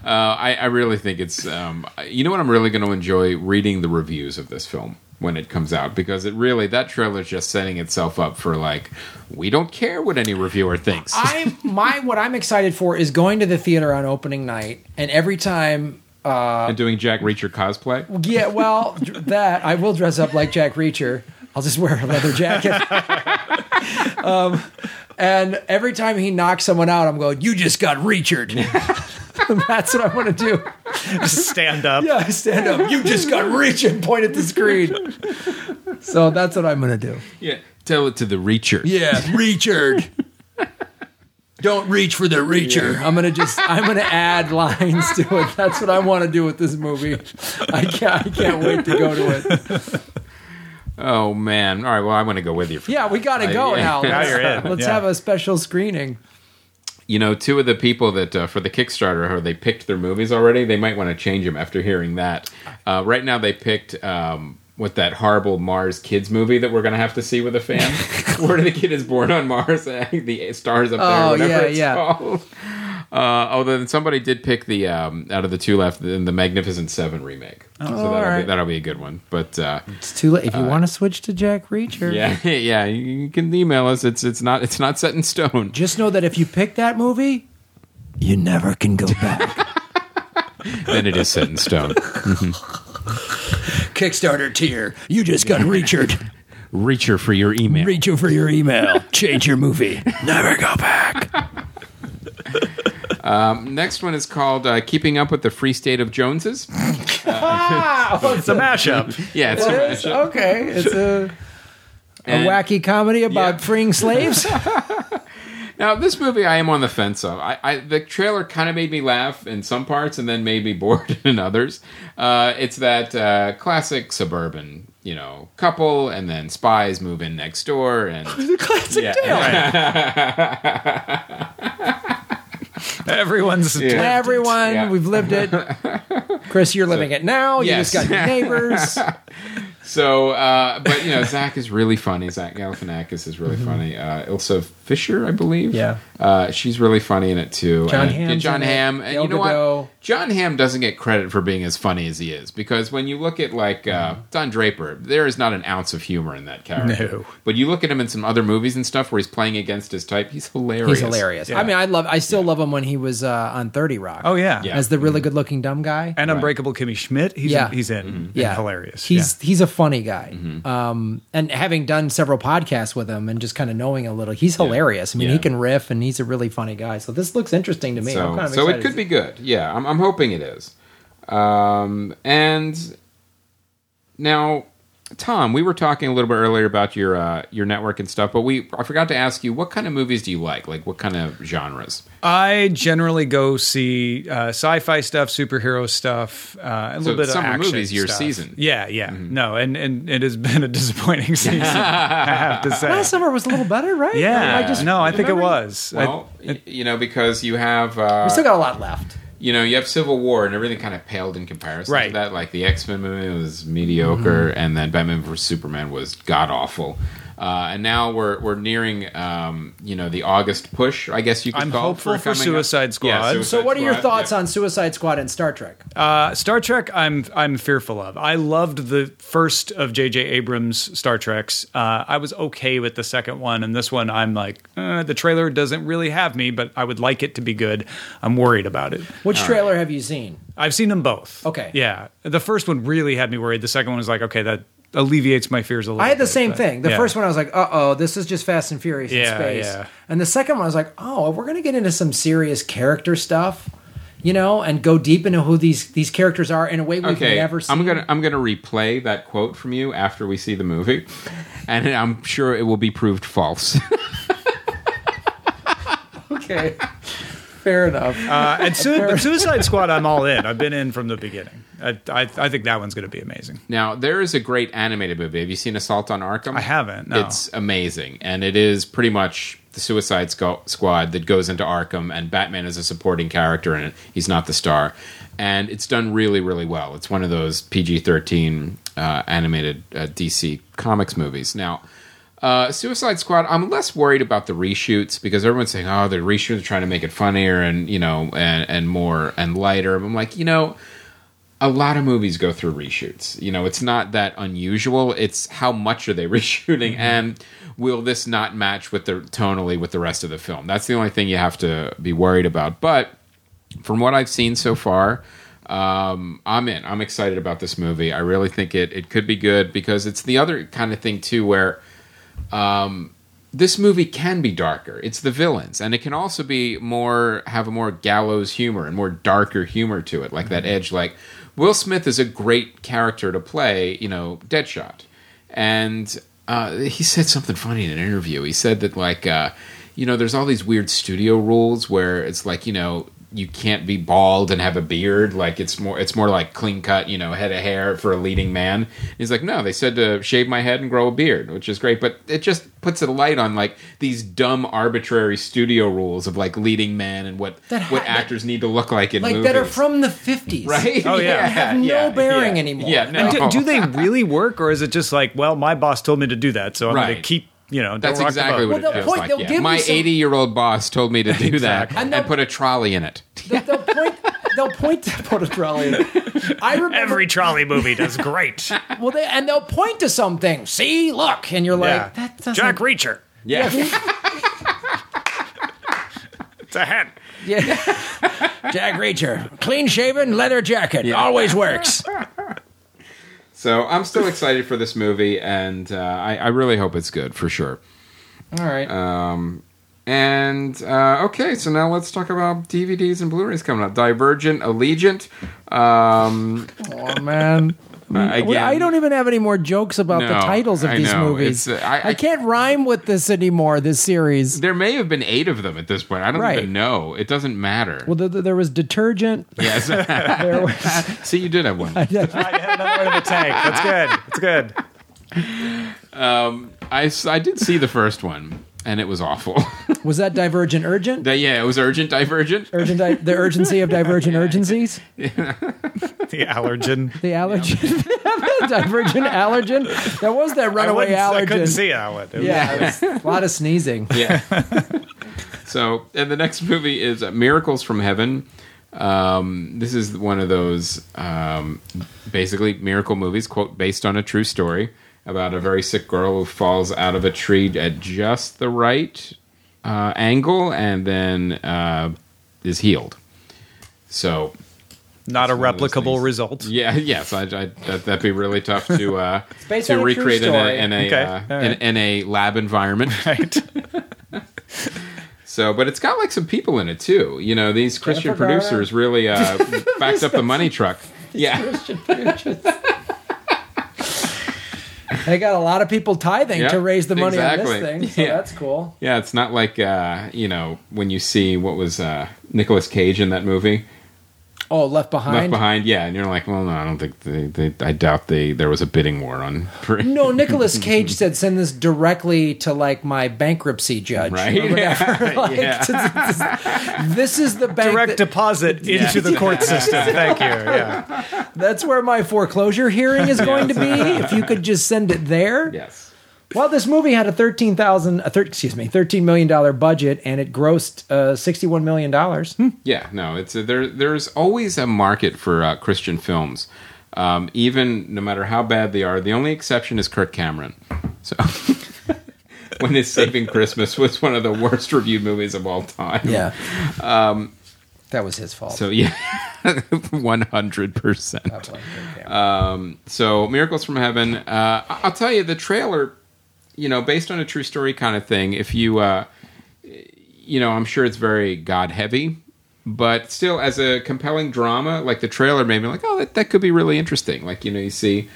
Uh, I, I really think it's. Um, you know what? I'm really going to enjoy reading the reviews of this film when it comes out because it really that trailer is just setting itself up for like we don't care what any reviewer thinks. I'm my what I'm excited for is going to the theater on opening night, and every time Uh, and doing Jack Reacher cosplay. Yeah, well, that I will dress up like Jack Reacher. I'll just wear a leather jacket. (laughs) um, and every time he knocks someone out, I'm going, "You just got Reachered." (laughs) That's what I want to do. Stand up. Yeah, stand up. You just got Reachered. Point at the screen. So that's what I'm going to do. Yeah, tell it to the Reacher. Yeah, Reachered. Don't reach for the reacher. I'm gonna just I'm gonna add lines to it. That's what I want to do with this movie. I can't I can't wait to go to it. Oh man! All right, well I want to go with you. For Yeah, we got to go yeah. (laughs) now. Now Let's, you're in. let's Yeah. have a special screening. You know, two of the people that uh, for the Kickstarter, how they picked their movies already, they might want to change them after hearing that. Uh, right now, they picked um, what that horrible Mars Kids movie that we're going to have to see with a fan, (laughs) where the kid is born on Mars, (laughs) the stars up there, Oh, whatever yeah, it's yeah. called. Uh, oh, then somebody did pick the um, out of the two left, the, the Magnificent Seven remake. so that'll, be, alright. that'll be a good one. But uh, It's too late. If you want to switch to Jack Reacher, yeah, (laughs) yeah, you can email us. It's it's not it's not set in stone. just know that if you pick that movie, you never can go back. (laughs) then it is set in stone. (laughs) Kickstarter tier. You just got Reachered. Reacher for your email. Reacher for your email. Change your movie. Never go back. Next one is called uh, "Keeping Up with the Free State of Joneses." Ah, (laughs) oh, It's a mashup. (laughs) Yeah, it's a it is? mashup. okay. It's a, a And- wacky comedy about Yeah. freeing slaves. (laughs) Now, this movie I am on the fence of. I, I the trailer kind of made me laugh in some parts, and then made me bored in others. Uh, it's that uh, classic suburban, you know, couple, and then spies move in next door, and the classic Yeah. tale. (laughs) Everyone's Yeah. Everyone, Yeah. we've lived it. (laughs) Chris, you're living it now. You Yes. just got your neighbors. (laughs) So, uh, but you know, Zach is really funny. Zach Galifianakis is really funny. Uh, Isla Fisher, I believe. Mm-hmm. Yeah. uh, she's really funny in it too. John and, Hamm's John in it. Hamm, and Gal you know Gadot. what? Jon Hamm doesn't get credit for being as funny as he is because when you look at like Mm-hmm. uh, Don Draper, there is not an ounce of humor in that character. No. But you look at him in some other movies and stuff where he's playing against his type. He's hilarious. He's hilarious. Yeah. I mean, I love. I still love him when he was uh, on Thirty Rock. Oh yeah. Yeah. as the really good-looking dumb guy. And Unbreakable Kimmy Schmidt. He's Yeah. he's in. and yeah, hilarious. He's he's a funny guy. Mm-hmm. Um, and having done several podcasts with him and just kind of knowing a little, he's hilarious. I mean, Yeah. he can riff, and he's a really funny guy. So this looks interesting to me. I'm So, kind of so it could be good. Yeah, I'm, I'm hoping it is. Um, and now, Tom, we were talking a little bit earlier about your uh, your network and stuff, but we I forgot to ask you what kind of movies do you like? Like what kind of genres? I generally go see uh, sci-fi stuff, superhero stuff, uh, a little bit summer of action movies your stuff. season. Mm-hmm. Yeah, yeah. No, and and it has been a disappointing (laughs) season. I have to say. Last summer was a little better, right? yeah, I just no, I think it remember- was. I- Well, y- you know, because you have uh, We still got a lot left. you know you have Civil War and everything kind of paled in comparison to Right. that. Like the X Men movie was mediocre, Mm-hmm. and then Batman vs Superman was god awful. Uh, and now we're we're nearing um, you know the August push, I guess you could I'm call hopeful it for coming up. Suicide Squad. Yeah, So So, what are your thoughts yeah. on Suicide Squad and Star Trek? Uh, Star Trek, I'm I'm fearful of. I loved the first of J.J. Abrams' Star Treks. Uh, I was okay with the second one, and this one, I'm like, uh, the trailer doesn't really have me, but I would like it to be good. I'm worried about it. Which trailer have you seen? I've seen them both. Okay. Yeah, the first one really had me worried. The second one was like, okay, that alleviates my fears a little. I had the bit, same but- thing. The yeah. first one, I was like, "Uh oh, this is just Fast and Furious in Yeah, space." yeah. And the second one, I was like, "Oh, we're gonna get into some serious character stuff, you know, and go deep into who these these characters are in a way we've Okay, never seen." I'm gonna I'm gonna replay that quote from you after we see the movie, and I'm sure it will be proved false. (laughs) okay. Fair enough. Uh, and (laughs) su- but Suicide Squad, I'm all in. I've been in from the beginning. I, I, I think that one's going to be amazing. Now there is a great animated movie. Have you seen Assault on Arkham? I haven't. No. It's amazing, and it is pretty much the Suicide Squad that goes into Arkham, and Batman is a supporting character in it. He's not the star, and it's done really, really well. It's one of those PG thirteen uh, animated uh, DC Comics movies. Now. Uh, Suicide Squad. I'm less worried about the reshoots because everyone's saying, "Oh, the reshoots are trying to make it funnier and you know and and more and lighter." I'm like, you know, a lot of movies go through reshoots. You know, it's not that unusual. It's how much are they (laughs) reshooting, and will this not match with the tonally with the rest of the film? That's the only thing you have to be worried about. But from what I've seen so far, um, I'm in. I'm excited about this movie. I really think it it could be good because it's the other kind of thing too where um, this movie can be darker. It's the villains, and it can also be more have a more gallows humor and more darker humor to it, like that edge. Like Will Smith is a great character to play, you know, Deadshot, and uh, he said something funny in an interview. He said that like, uh, you know, there's all these weird studio rules where it's like, you know. You can't be bald and have a beard. Like it's more, it's more like clean cut, you know, head of hair for a leading man. He's like, no, they said to shave my head and grow a beard, which is great. But it just puts a light on like these dumb, arbitrary studio rules of like leading man and what That ha- what that- actors need to look like in like movies. that are from the 50s. right? Oh, yeah. (laughs) Have no bearing anymore. Yeah, no. And do, do they really work, or is it just like, well, my boss told me to do that, so I'm going to keep, you know, don't That's rock the exactly boat. what Well, it they'll feels point- like. they'll yeah. give My 80 year old boss told me to do Exactly. that And and, put a trolley in it. (laughs) They'll, they'll point. They'll point to put a trolley. in. I remember. Every trolley movie does (laughs) great. well, they and they'll point to something. See, look, and you're like, yeah. that doesn't. Jack Reacher. Yeah. (laughs) It's a hat. Yeah. Jack Reacher, clean shaven, leather jacket, always works. So I'm still excited for this movie, and uh, I, I really hope it's good for sure. All right. Um, and uh, okay, so now let's talk about DVDs and Blu-rays coming up. Divergent, Allegiant. Um, oh man. Again, I don't even have any more jokes about the titles of I these know. movies. Uh, I- I, I- can't rhyme with this anymore. This series. There may have been eight of them at this point. I don't Right. even know. It doesn't matter. Well, th- th- there was detergent. yes. (laughs) There was. (laughs) See, you did have one. I had another one in the tank. That's good. That's good. I I did see the first one, and it was awful. (laughs) Was that divergent urgent? That- yeah, it was urgent, divergent. Urgent, di- the urgency of (laughs) divergent urgencies. (laughs) The allergen. The allergen, divergent allergen. That was that I, runaway wouldn't- I couldn't allergen. see that one. It was- Yeah, it was a lot of sneezing. Yeah. so, and the next movie is uh, Miracles from Heaven. Um, this is one of those um, basically miracle movies, quote, based on a true story about a very sick girl who falls out of a tree at just the right uh, angle and then uh, is healed. So, Not a one of those replicable result. yeah, (laughs) yes, I, I, that, that'd be really tough to uh, (laughs) to on a recreate in a, in a, Okay, uh, all in, in a lab environment. (laughs) Right. So, but it's got like some people in it too. You know, these Christian Jennifer Garner? producers really uh, backed up the money truck. Yeah, Christian producers. They got a lot of people tithing Yeah, to raise the money exactly. on this thing, so (laughs) Yeah. that's cool. yeah. It's not like uh, you know when you see what was uh, Nicolas Cage in that movie Oh, Left Behind. Left Behind. Yeah, and you're like, well, no, I don't think they. they I doubt they. There was a bidding war on. No, Nicolas (laughs) Cage said send this directly to like my bankruptcy judge Right? (laughs) or whatever. (laughs) Yeah. Like, Yeah. this is the bank Direct that- deposit into the court system. Thank you. Yeah. that's where my foreclosure hearing is going to be. If you could just send it there. Yes. Well, this movie had a thirteen thousand, a thir- excuse me, thirteen million dollar budget, and it grossed uh, sixty one million dollars. Yeah, no, it's a, there. There's always a market for uh, Christian films, um, even no matter how bad they are. The only exception is Kirk Cameron. So, (laughs) when his Saving Christmas was one of the worst reviewed movies of all time. Yeah, um, that was his fault. So yeah, (laughs) one hundred percent. That's like Kirk Cameron. So Miracles from Heaven. Uh, I'll tell you the trailer. You know, based on a true story kind of thing. If you, uh, you know, I'm sure it's very God heavy, but still, as a compelling drama, like the trailer made me like, oh, that, that could be really interesting. Like you know, you see,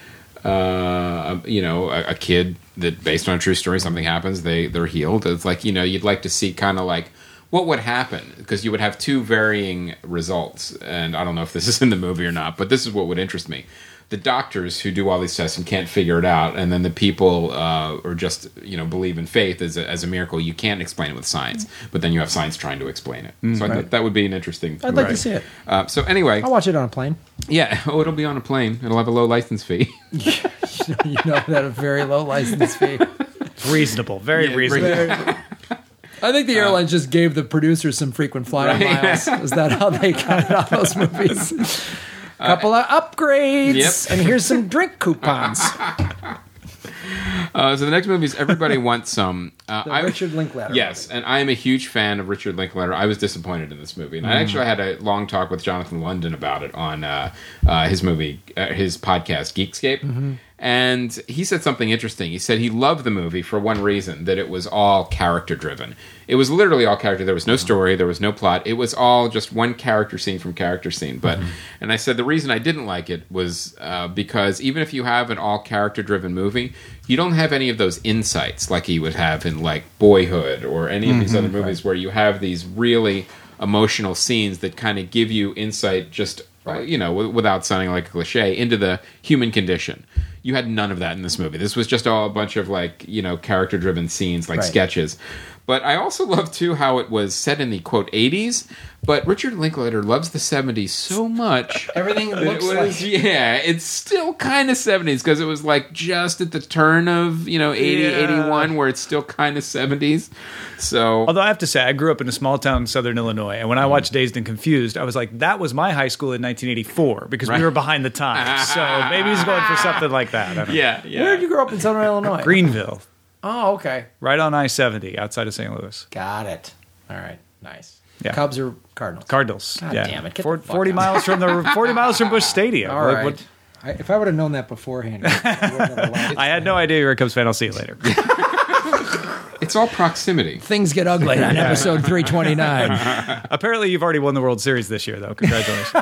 uh, you know, a, a kid that based on a true story, something happens, they they're healed. It's like you know, you'd like to see kind of like what would happen because you would have two varying results, and I don't know if this is in the movie or not, but this is what would interest me. The doctors who do all these tests and can't figure it out, and then the people uh, or just you know believe in faith as a, as a miracle. You can't explain it with science, but then you have science trying to explain it. so I thought that would be an interesting. I'd like to see it. Uh, so anyway, I'll watch it on a plane. yeah, (laughs) oh, it'll be on a plane. It'll have a low license fee. (laughs) you know that a very low license fee. (laughs) Reasonable, very Yeah, reasonable. I think the airlines just gave the producers some frequent flyer Right. miles. Is that how they counted on those movies? Couple of upgrades, Yep. and here's some drink coupons. (laughs) Uh, so the next movie is Everybody (laughs) Wants Some. Uh, I- Richard Linklater. Yes, and I am a huge fan of Richard Linklater. I was disappointed in this movie, and I actually had a long talk with Jonathan London about it on uh, uh, his movie, uh, his podcast, Geekscape. And he said something interesting. He said he loved the movie for one reason: that it was all character driven. It was literally all character. There was no story. There was no plot. It was all just one character scene from character scene. But, and I said the reason I didn't like it was uh, because even if you have an all character driven movie, you don't have any of those insights like you would have in like Boyhood or any of these other movies where you have these really emotional scenes that kind of give you insight just you know w- without sounding like a cliche into the human condition you had none of that in this movie this was just all a bunch of like you know character driven scenes like Right. sketches but i also love too how it was set in the quote 80s but richard linklater loves the 70s so much (laughs) Everything it looks was, like yeah, it's still kind of 70s because it was like just at the turn of, you know, 80, Yeah. 81, where it's still kind of 70s. So, Although I have to say, I grew up in a small town in southern Illinois, and when I mm-hmm. watched Dazed and Confused, I was like, that was my high school in 1984 because Right. we were behind the times. so maybe he's going for something like that. I don't (laughs) know. yeah, yeah. Where did you grow up in Southern Illinois? Greenville, Oh, okay. right on I 70 outside of St. Louis. Got it. All right. Nice. Yeah. Cubs or Cardinals? Cardinals. God yeah. damn it, get Four- the fuck 40 out. miles from the (laughs) 40 miles from Busch Stadium. All Like, right. what- I, if I would have known that beforehand, I wouldn't have. (laughs) I had no idea you were a Cubs fan. I'll see you later. (laughs) It's all proximity. Things get ugly on episode 329. Apparently, you've already won the World Series this year, though. Congratulations.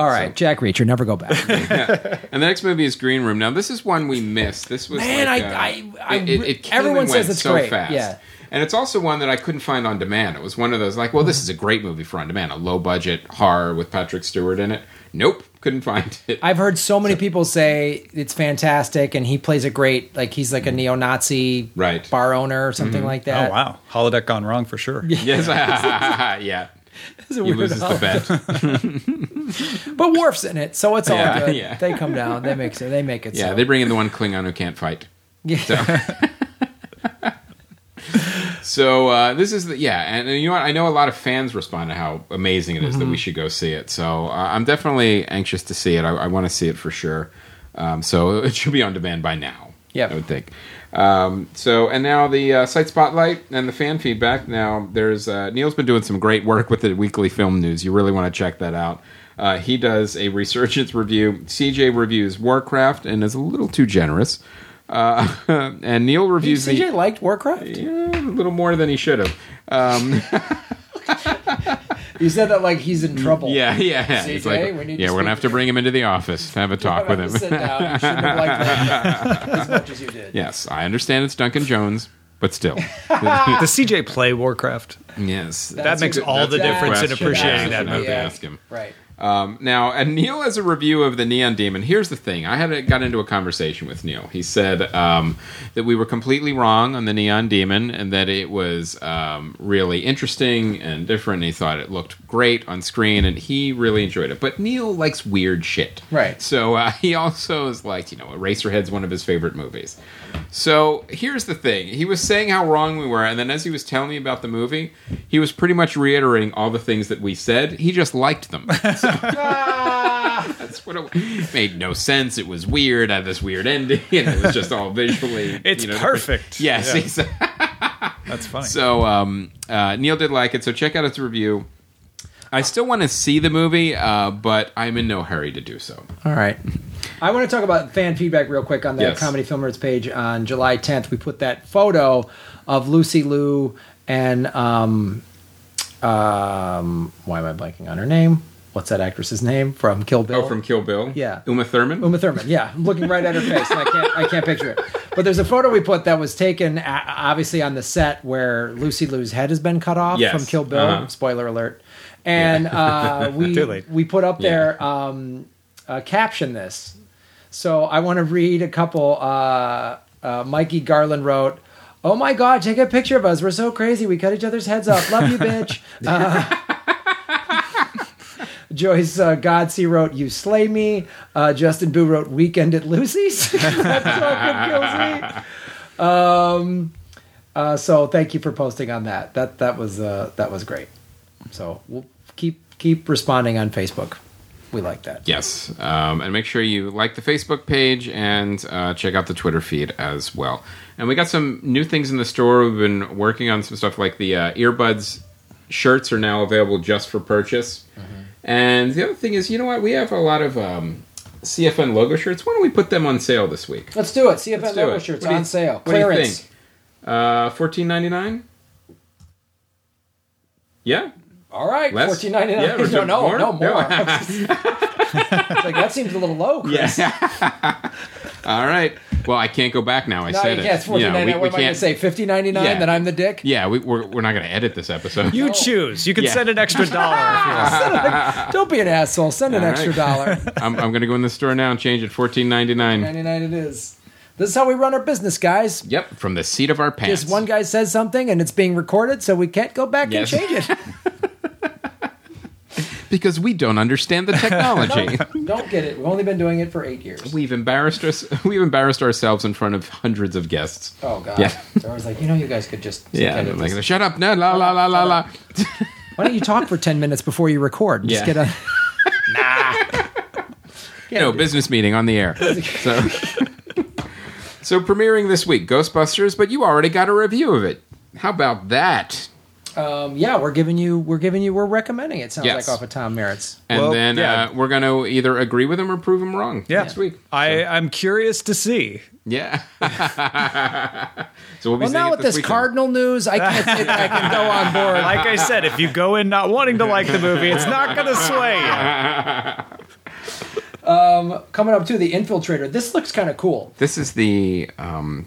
All right, Jack Reacher, never go back. (laughs) And the next movie is Green Room. Now, this is one we missed. This was Man, like, I- uh, I- I it, it, it came everyone and says went it's so great. fast. Yeah. And it's also one that I couldn't find on demand. It was one of those like, well, this is a great movie for on demand, a low budget horror with Patrick Stewart in it. Nope, couldn't find it. I've heard so many people say it's fantastic, and he plays a great, like he's like a neo-Nazi Right. bar owner or something like that. oh, wow. Holodeck gone wrong for sure. (laughs) yes, (laughs) yeah. (laughs) It's a He weird loses the holiday. bet. (laughs) But Worf's in it, so it's all Yeah, good. yeah. They come down, they make it, they make it. Yeah, so. they bring in the one Klingon who can't fight. yeah. (laughs) So uh, this is the yeah, and, and you know what? I know a lot of fans respond to how amazing it is that Mm-hmm. we should go see it. So uh, I'm definitely anxious to see it. I, I want to see it for sure. Um, so it should be on demand by now. Yeah, I would think. Um, so and now the uh, site spotlight and the fan feedback. Now there's uh, Neil's been doing some great work with the weekly film news. You really want to check that out. Uh, he does a resurgence review. CJ reviews Warcraft and is a little too generous. Uh, (laughs) and Neil reviews the CJ liked Warcraft. yeah, a little more than he should have. Um, (laughs) (laughs) You said that like he's in trouble. yeah, yeah. yeah. CJ, It's like, we need to yeah, we're gonna have to bring him into the office, have a talk with him. Sit down. You shouldn't have liked that (laughs) as much as you did. yes, I understand it's Duncan Jones, but still, (laughs) Does CJ play Warcraft? yes, That That's makes good- all the that's a difference in appreciating that movie. have asked him. Right. Um, now, and Neil has a review of the Neon Demon. Here's the thing: I had a, got into a conversation with Neil. He said um, that we were completely wrong on the Neon Demon, and that it was um, really interesting and different. And he thought it looked great on screen, and he really enjoyed it. But Neil likes weird shit, Right. So uh, (laughs) he also is like, you know, Eraserhead's one of his favorite movies. So here's the thing: he was saying how wrong we were, and then as he was telling me about the movie, he was pretty much reiterating all the things that we said. He just liked them. (laughs) (laughs) That's what it made no sense. It was weird. I had this weird ending, and it was just all visually. (laughs) It's you know, perfect. Yes. Yeah. he's- That's funny. So um, uh, Neil did like it. So check out his review. I still want to see the movie, uh, but I'm in no hurry to do so. All right. I want to talk about fan feedback real quick on the Yes. Comedy Film Nerds page on July 10th. We put that photo of Lucy Liu and um, um, why am I blanking on her name? what's that actress's name from Kill Bill? Oh, from Kill Bill. Yeah. Uma Thurman. Uma Thurman. Yeah, I'm looking right at her face, and I can't I can't picture it. But there's a photo we put that was taken a- obviously on the set where Lucy Liu's head has been cut off Yes. from Kill Bill. Uh-huh. Spoiler alert. And uh, (laughs) we Too late. we put up Yeah. there um, uh, caption this. So I want to read a couple. Uh, uh, Mikey Garland wrote. Oh my God! Take a picture of us. We're so crazy. We cut each other's heads off. Love you, bitch. (laughs) Uh, Joyce uh, Godsey wrote "You Slay Me." Uh, Justin Boo wrote "Weekend at Lucy's." (laughs) that fucking kills me. Um, uh, so thank you for posting on that. That that was uh, that was great. So we'll keep keep responding on Facebook. We like that. Yes, um, and make sure you like the Facebook page and uh, check out the Twitter feed as well. And we got some new things in the store. We've been working on some stuff like the uh, earbuds shirts are now available just for purchase. And the other thing is, you know what? We have a lot of um, CFN logo shirts. Why don't we put them on sale this week? Let's do it. CFN Let's logo it. shirts do you- on sale. what do you Clearance. think? Uh, fourteen ninety nine. Yeah. All right, Less? fourteen ninety nine. Yeah, (laughs) no, no, more? no more. (laughs) No. Like that seems a little low, Chris. (laughs) All right. Well, I can't go back now. I No, said you it. can't. It's fourteen Yeah, ninety we- nine. we What am I going can't- to say? Fifty ninety nine. Yeah. That I'm the dick. Yeah, we, we're, we're not going to edit this episode. You choose. You can Yeah. send an extra dollar if you want. Don't be an asshole. Send an All extra dollar. I'm, I'm going to go in the store now and change it. Fourteen ninety nine. ninety nine. It is. This is how we run our business, guys. Yep, from the seat of our pants. Just one guy says something and it's being recorded, so we can't go back Yes. and change it. Because we don't understand the (laughs) technology. Don't get it. We've only been doing it for eight years. we've embarrassed us. We've embarrassed ourselves in front of hundreds of guests. Oh god. Yeah. So I was like, you know, you guys could just Yeah, edit like shut up, no, la la la la la. (laughs) Why don't you talk for ten minutes before you record? Just Yeah. get a (laughs) Nah. no business meeting on the air. So, so premiering this week, Ghostbusters, but you already got a review of it. How about that? Um, yeah, we're giving you, we're giving you, we're recommending it. Sounds Yes. like off of Tom Merritt's. And Well, then yeah. uh, we're going to either agree with him or prove him wrong Yeah. next week. I, I'm curious to see. Yeah. (laughs) so we'll be Well, now it with this weekend. Cardinal news, I can't say that I can go on board. Like I said, if you go in not wanting to like the movie, it's not going to sway you. Coming up to the Infiltrator. This looks kind of cool. This is the um,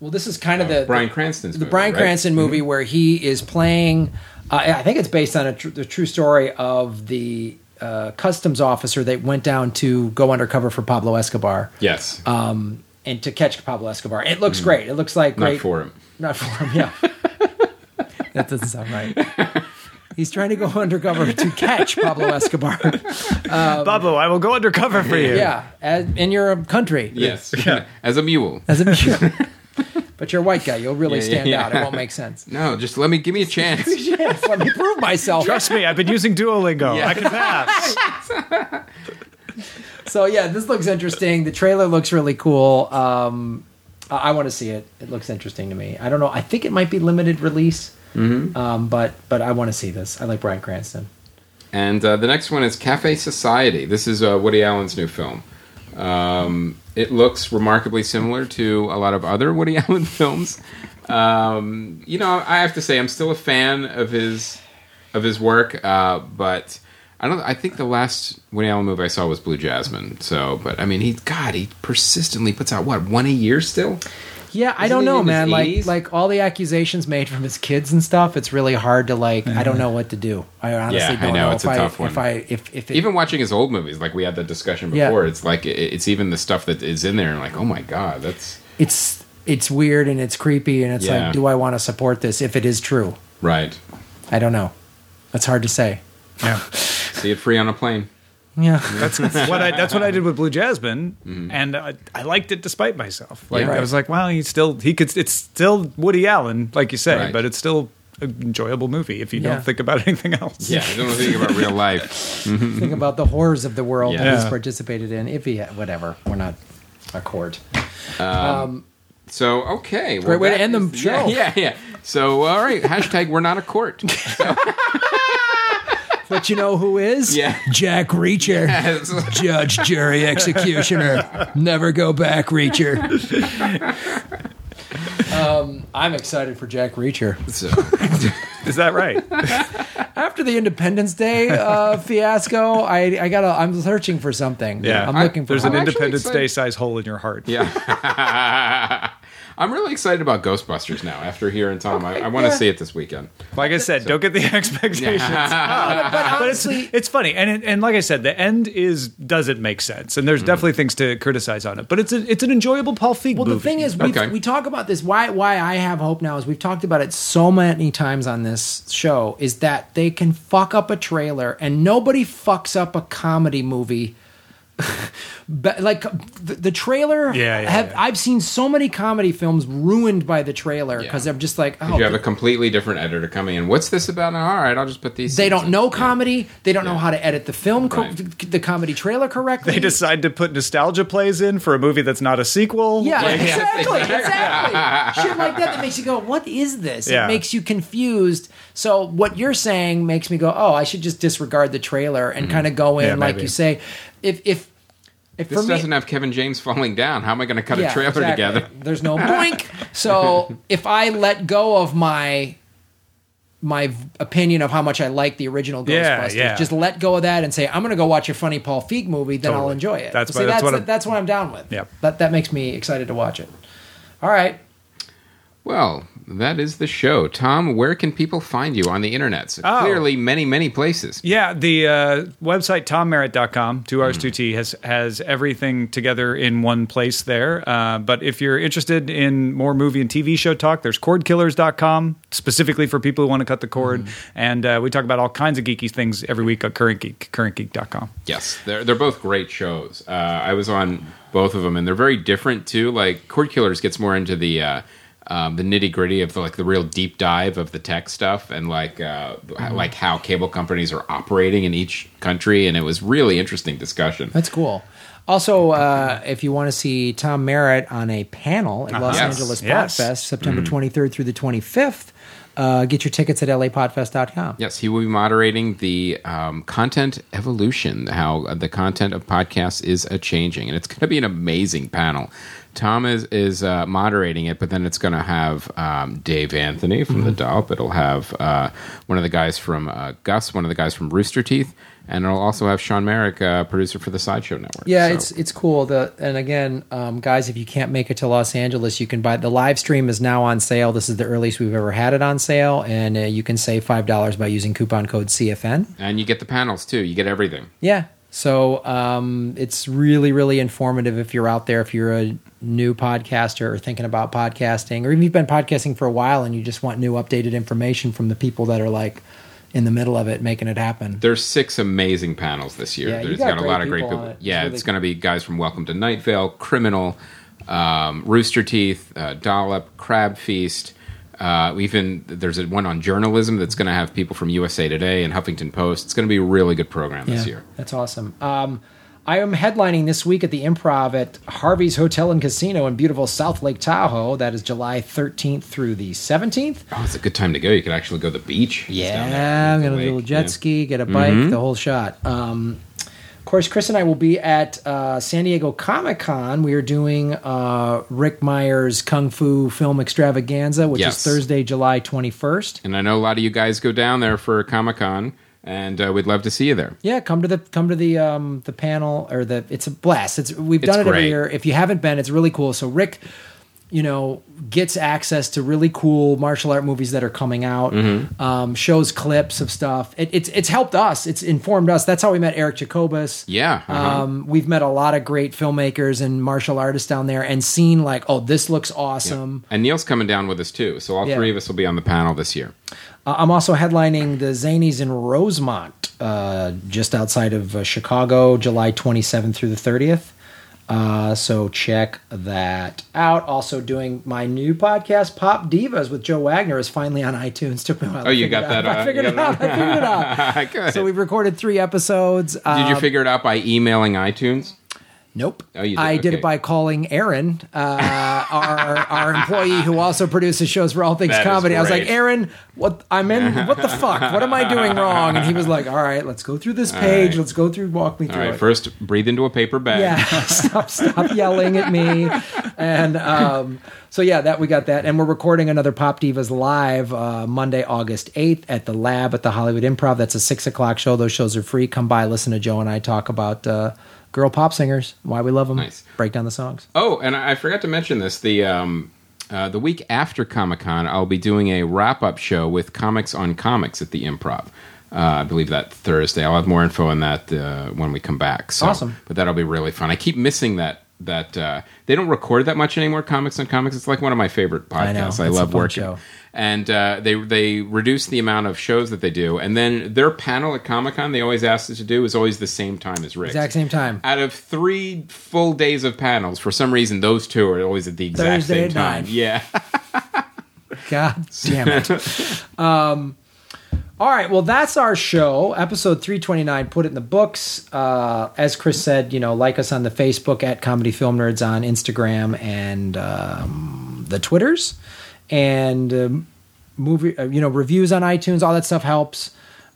Well, this is kind of the Bryan the, Cranston's the movie, Bryan right? Mm-hmm. Cranston movie where he is playing. Uh, I think it's based on a tr- the true story of the uh, customs officer that went down to go undercover for Pablo Escobar Yes. um, and to catch Pablo Escobar. It looks great. It looks like Mm. Not great. for him. Not for him. Yeah, (laughs) that doesn't sound right. He's trying to go undercover to catch Pablo Escobar. (laughs) Pablo, I will go undercover for you. Yeah, as, in your country. Yes. (laughs) As a mule. As a (laughs) but you're a white guy. You'll really Yeah, yeah, stand yeah. out. It won't make sense. No, just let me give me a (laughs) chance. yes, let me prove myself. Trust me, I've been using Duolingo. Yeah. I can pass. (laughs) So yeah, this looks interesting. The trailer looks really cool. Um, I, I want to see it. It looks interesting to me. I don't know. I think it might be limited release. Mm-hmm. Um, but but I want to see this. I like Bryan Cranston. And uh, the next one is Cafe Society. This is uh, Woody Allen's new film. Um, it looks remarkably similar to a lot of other Woody (laughs) Allen films. Um, you know, I have to say, I'm still a fan of his of his work, uh, but I don't. I think the last Woody Allen movie I saw was Blue Jasmine. So, but I mean, he God, he persistently puts out what one a year still. Yeah, I Isn't don't know, man. Like 80s? like all the accusations made from his kids and stuff. It's really hard to like. I don't know what to do. I honestly Yeah, don't know, know, it's if a I tough one. if I if if it, Even watching his old movies, like we had that discussion Yeah. before, it's like it, it's even the stuff that is in there, and like, oh my god, that's it's it's weird and it's creepy and it's Yeah. like, do I want to support this if it is true? right. I don't know. That's hard to say. Yeah. See it free on a plane. Yeah. (laughs) That's what I. That's what I did with Blue Jasmine, and I, I liked it despite myself. Like Mm-hmm. Yeah. I was like, well, he still he could. It's still Woody Allen, like you say, Right. but it's still an enjoyable movie if you Yeah. don't think about (laughs) anything else. Yeah, I don't think about real life. (laughs) Think about the horrors of the world that Yeah. he's participated in. If he, whatever, we're not a court. So okay, well, Great way to end the show. Yeah, yeah, yeah. So all right, hashtag we're not a court. But you know who is? (laughs) Yeah. Jack Reacher. Yes. Judge, jury, executioner. Never go back, Reacher. um, I'm excited for Jack Reacher. So, (laughs) Is that right? After the Independence Day uh, fiasco, I I gotta. I'm searching for something. Yeah. I'm looking for. There's an I'm Independence. Day size hole in your heart. Yeah. (laughs) I'm really excited about Ghostbusters now. After hearing Tom, I, I want to Yeah. see it this weekend. Like I said, don't get the (laughs) expectations. but but it's honestly, it's funny, and it, and like I said, the end is doesn't make sense, and there's mm-hmm. definitely things to criticize on it. But it's a, it's an enjoyable Paul Feig Well, movie. the thing is, we Okay. we talk about this. Why why I have hope now is we've talked about it so many times on this show. Is that they can fuck up a trailer and nobody fucks up a comedy movie. (laughs) but like the, the trailer, Yeah, yeah, have, yeah. I've seen so many comedy films ruined by the trailer because Yeah. I'm just like, oh, You have a completely different editor coming in. What's this about? All right, I'll just put these. they don't in. know Yeah. comedy. They don't know how to edit the film, co- Right. the comedy trailer correctly. they decide to put nostalgia plays in for a movie that's not a sequel. Yeah, Like, exactly, (laughs) exactly. Shit like that that makes you go, "What is this?" Yeah. It makes you confused. So what you're saying makes me go, "Oh, I should just disregard the trailer and mm-hmm. kind of go in, Yeah, like maybe. you say." If if if This for doesn't have Kevin James falling down. How am I going to cut a trailer exactly. together? There's no (laughs) boink. So if I let go of my my opinion of how much I like the original Yeah, Ghostbusters, yeah. just let go of that and say I'm going to go watch a funny Paul Feig movie, then I'll enjoy it. That's See, what- that's that's what what I'm- that's what I'm down with. Yep. That that makes me excited to watch it. All right. Well, that is the show. Tom, where can people find you on the internet? So Oh. Clearly, many, many places. Yeah, the uh, website tommerritt.com, two R's, two T, has has everything together in one place there. Uh, but if you're interested in more movie and TV show talk, there's cordkillers.com, specifically for people who want to cut the cord. And uh, we talk about all kinds of geeky things every week at Current Geek, currentgeek.com. Yes, they're they're both great shows. Uh, I was on both of them, and they're very different too. Like Cord Killers gets more into the uh, um, the nitty gritty of the, like the real deep dive of the tech stuff, and like uh, like how cable companies are operating in each country, and it was really interesting discussion. That's cool. Also, uh, if you want to see Tom Merritt on a panel at Los Yes. Angeles Yes. Podfest, September 23rd through the 25th, uh, get your tickets at lapodfest.com. Yes, he will be moderating the um, content evolution, how uh, the content of podcasts is a changing, and it's going to be an amazing panel. Tom is is uh, moderating it, but then it's going to have um, Dave Anthony from the Dollop. It'll have uh, one of the guys from uh, Gus, one of the guys from Rooster Teeth, and it'll also have Sean Merrick, uh, producer for the Sideshow Network. Yeah, So- it's it's cool. The and again, um, guys, if you can't make it to Los Angeles, you can buy the live stream is now on sale. This is the earliest we've ever had it on sale, and uh, you can save five dollars by using coupon code CFN. and you get the panels too. You get everything. Yeah. So um, it's really, really informative if you're out there, if you're a new podcaster or thinking about podcasting, or even you've been podcasting for a while and you just want new, updated information from the people that are like in the middle of it, making it happen. There's six amazing panels this year. Yeah, There's got got, a lot of great people it. It's Yeah, really it's going to be guys from Welcome to Night Vale, Criminal, um, Rooster Teeth, uh, Dollop, Crab Feast. Uh, even there's a one on journalism that's going to have people from USA Today and Huffington Post. It's going to be a really good program this year. That's awesome. Um, I am headlining this week at the Improv at Harvey's Hotel and Casino in beautiful South Lake Tahoe. That is July 13th through the 17th. Oh, it's a good time to go. You could actually go to the beach. It's down there Yeah, I'm gonna do a jet Yeah. Mm-hmm. ski, get a bike, the whole shot. Um, course, Chris and I will be at uh, San Diego Comic Con. We are doing uh, Ric Meyers' Kung Fu Film Extravaganza, which Yes. is Thursday, July 21st. And I know a lot of you guys go down there for Comic Con, and uh, we'd love to see you there. Yeah, come to the come to the um, the panel or the it's a blast. It's we've It's done it every great. year. If you haven't been, it's really cool. So Rick, you know, gets access to really cool martial art movies that are coming out. Mm-hmm. Um, shows clips of stuff. It, it's it's helped us. It's informed us. That's how we met Eric Jacobus. Yeah, uh-huh. Um, we've met a lot of great filmmakers and martial artists down there, and seen like, oh, this looks awesome. And Neil's coming down with us too. So all Yeah. three of us will be on the panel this year. Uh, I'm also headlining the Zanies in Rosemont, uh, just outside of uh, Chicago, July 27th through the 30th. Uh, so check that out. Also doing my new podcast, Pop Divas with Joe Wagner, is finally on iTunes. Took me a while. Oh, you got out. that, uh, I figured it out. I figured it out. So we've recorded three episodes. Did Uh, you figure it out by emailing iTunes? Nope. Oh, did? I did Okay. it by calling Aaron, uh, our our employee who also produces shows for All Things That Comedy. I was like. Aaron, what I'm in? (laughs) What the fuck? What am I doing wrong? And he was like, All right, let's go through this page. right. Let's go through. Walk me All through right, it. first breathe into a paper bag. yeah, (laughs) stop, stop yelling at me. and um, so yeah, that we got that, and we're recording another Pop Divas live uh, Monday, August eighth at the Lab at the Hollywood Improv. That's a six o'clock show. Those shows are free. Come by, listen to Joe and I talk about uh, girl pop singers, why we love them, Nice. break down the songs. Oh, and I forgot to mention this. The um, uh, the week after Comic Con, I'll be doing a wrap up show with Comics on Comics at the Improv. Uh, I believe that Thursday. I'll have more info on that uh, when we come back. So, Awesome. But that'll be really fun. I keep missing that. That uh, they don't record that much anymore. Comics on Comics. It's like one of my favorite I podcasts. I, a love working. show. And uh, they they reduce the amount of shows that they do, and then their panel at Comic Con they always ask us to do is always the same time as Rick's Exact same time. out of three full days of panels, for some reason, those two are always at the exact Thursday same time. nine. Yeah. (laughs) God damn it. (laughs) um, all right. Well, that's our show, episode 329. Put it in the books. Uh, as Chris said, you know, like us on the Facebook at Comedy Film Nerds on Instagram and um, the Twitters. And um, movie, uh, you know, reviews on iTunes, all that stuff helps.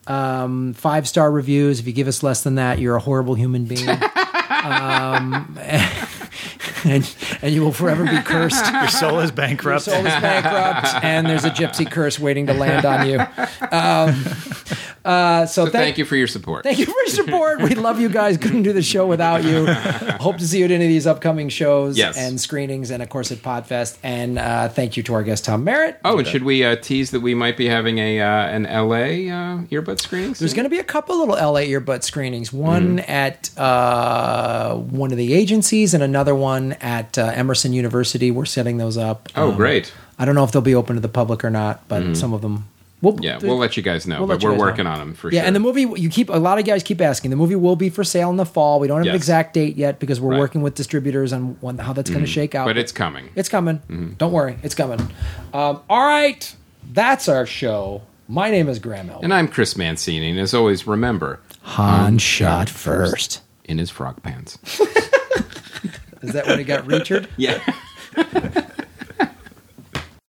Um, Five star reviews. If you give us less than that, you're a horrible human being. (laughs) (laughs) (laughs) and, and you will forever be cursed. Your soul is bankrupt. Your soul is bankrupt, and there's a gypsy curse waiting to land on you. Um, uh, so, So thank you for your support. Thank you for your support. We love you guys. Couldn't do the show without you. (laughs) Hope to see you at any of these upcoming shows Yes. and screenings, and of course at Podfest. And uh, thank you to our guest Tom Merritt. Oh, and should we uh, tease that we might be having a uh, an LA uh, earbud screening? There's going to be a couple little LA earbud screenings. One Mm-hmm. at uh, one of the agencies, and another one at uh, Emerson University. We're setting those up. Oh, Um, great. I don't know if they'll be open to the public or not, but some of them. We'll, Mm-hmm. Yeah, we'll let you guys know, We'll but we're guys know. working on them for yeah, sure. Yeah, and the movie you keep a lot of guys keep asking. The movie will be for sale in the fall. We don't have an exact date yet because we're Right. Mm-hmm. working with distributors on when, how that's going to shake out. but it's coming. it's coming. Mm-hmm. Don't worry, it's coming. Um, all right, that's our show. My name is Graham Elwood. and I'm Chris Mancini, and as always, remember Han shot first. in his frog pants. (laughs) Is that when he got Richard? (laughs) yeah. (laughs)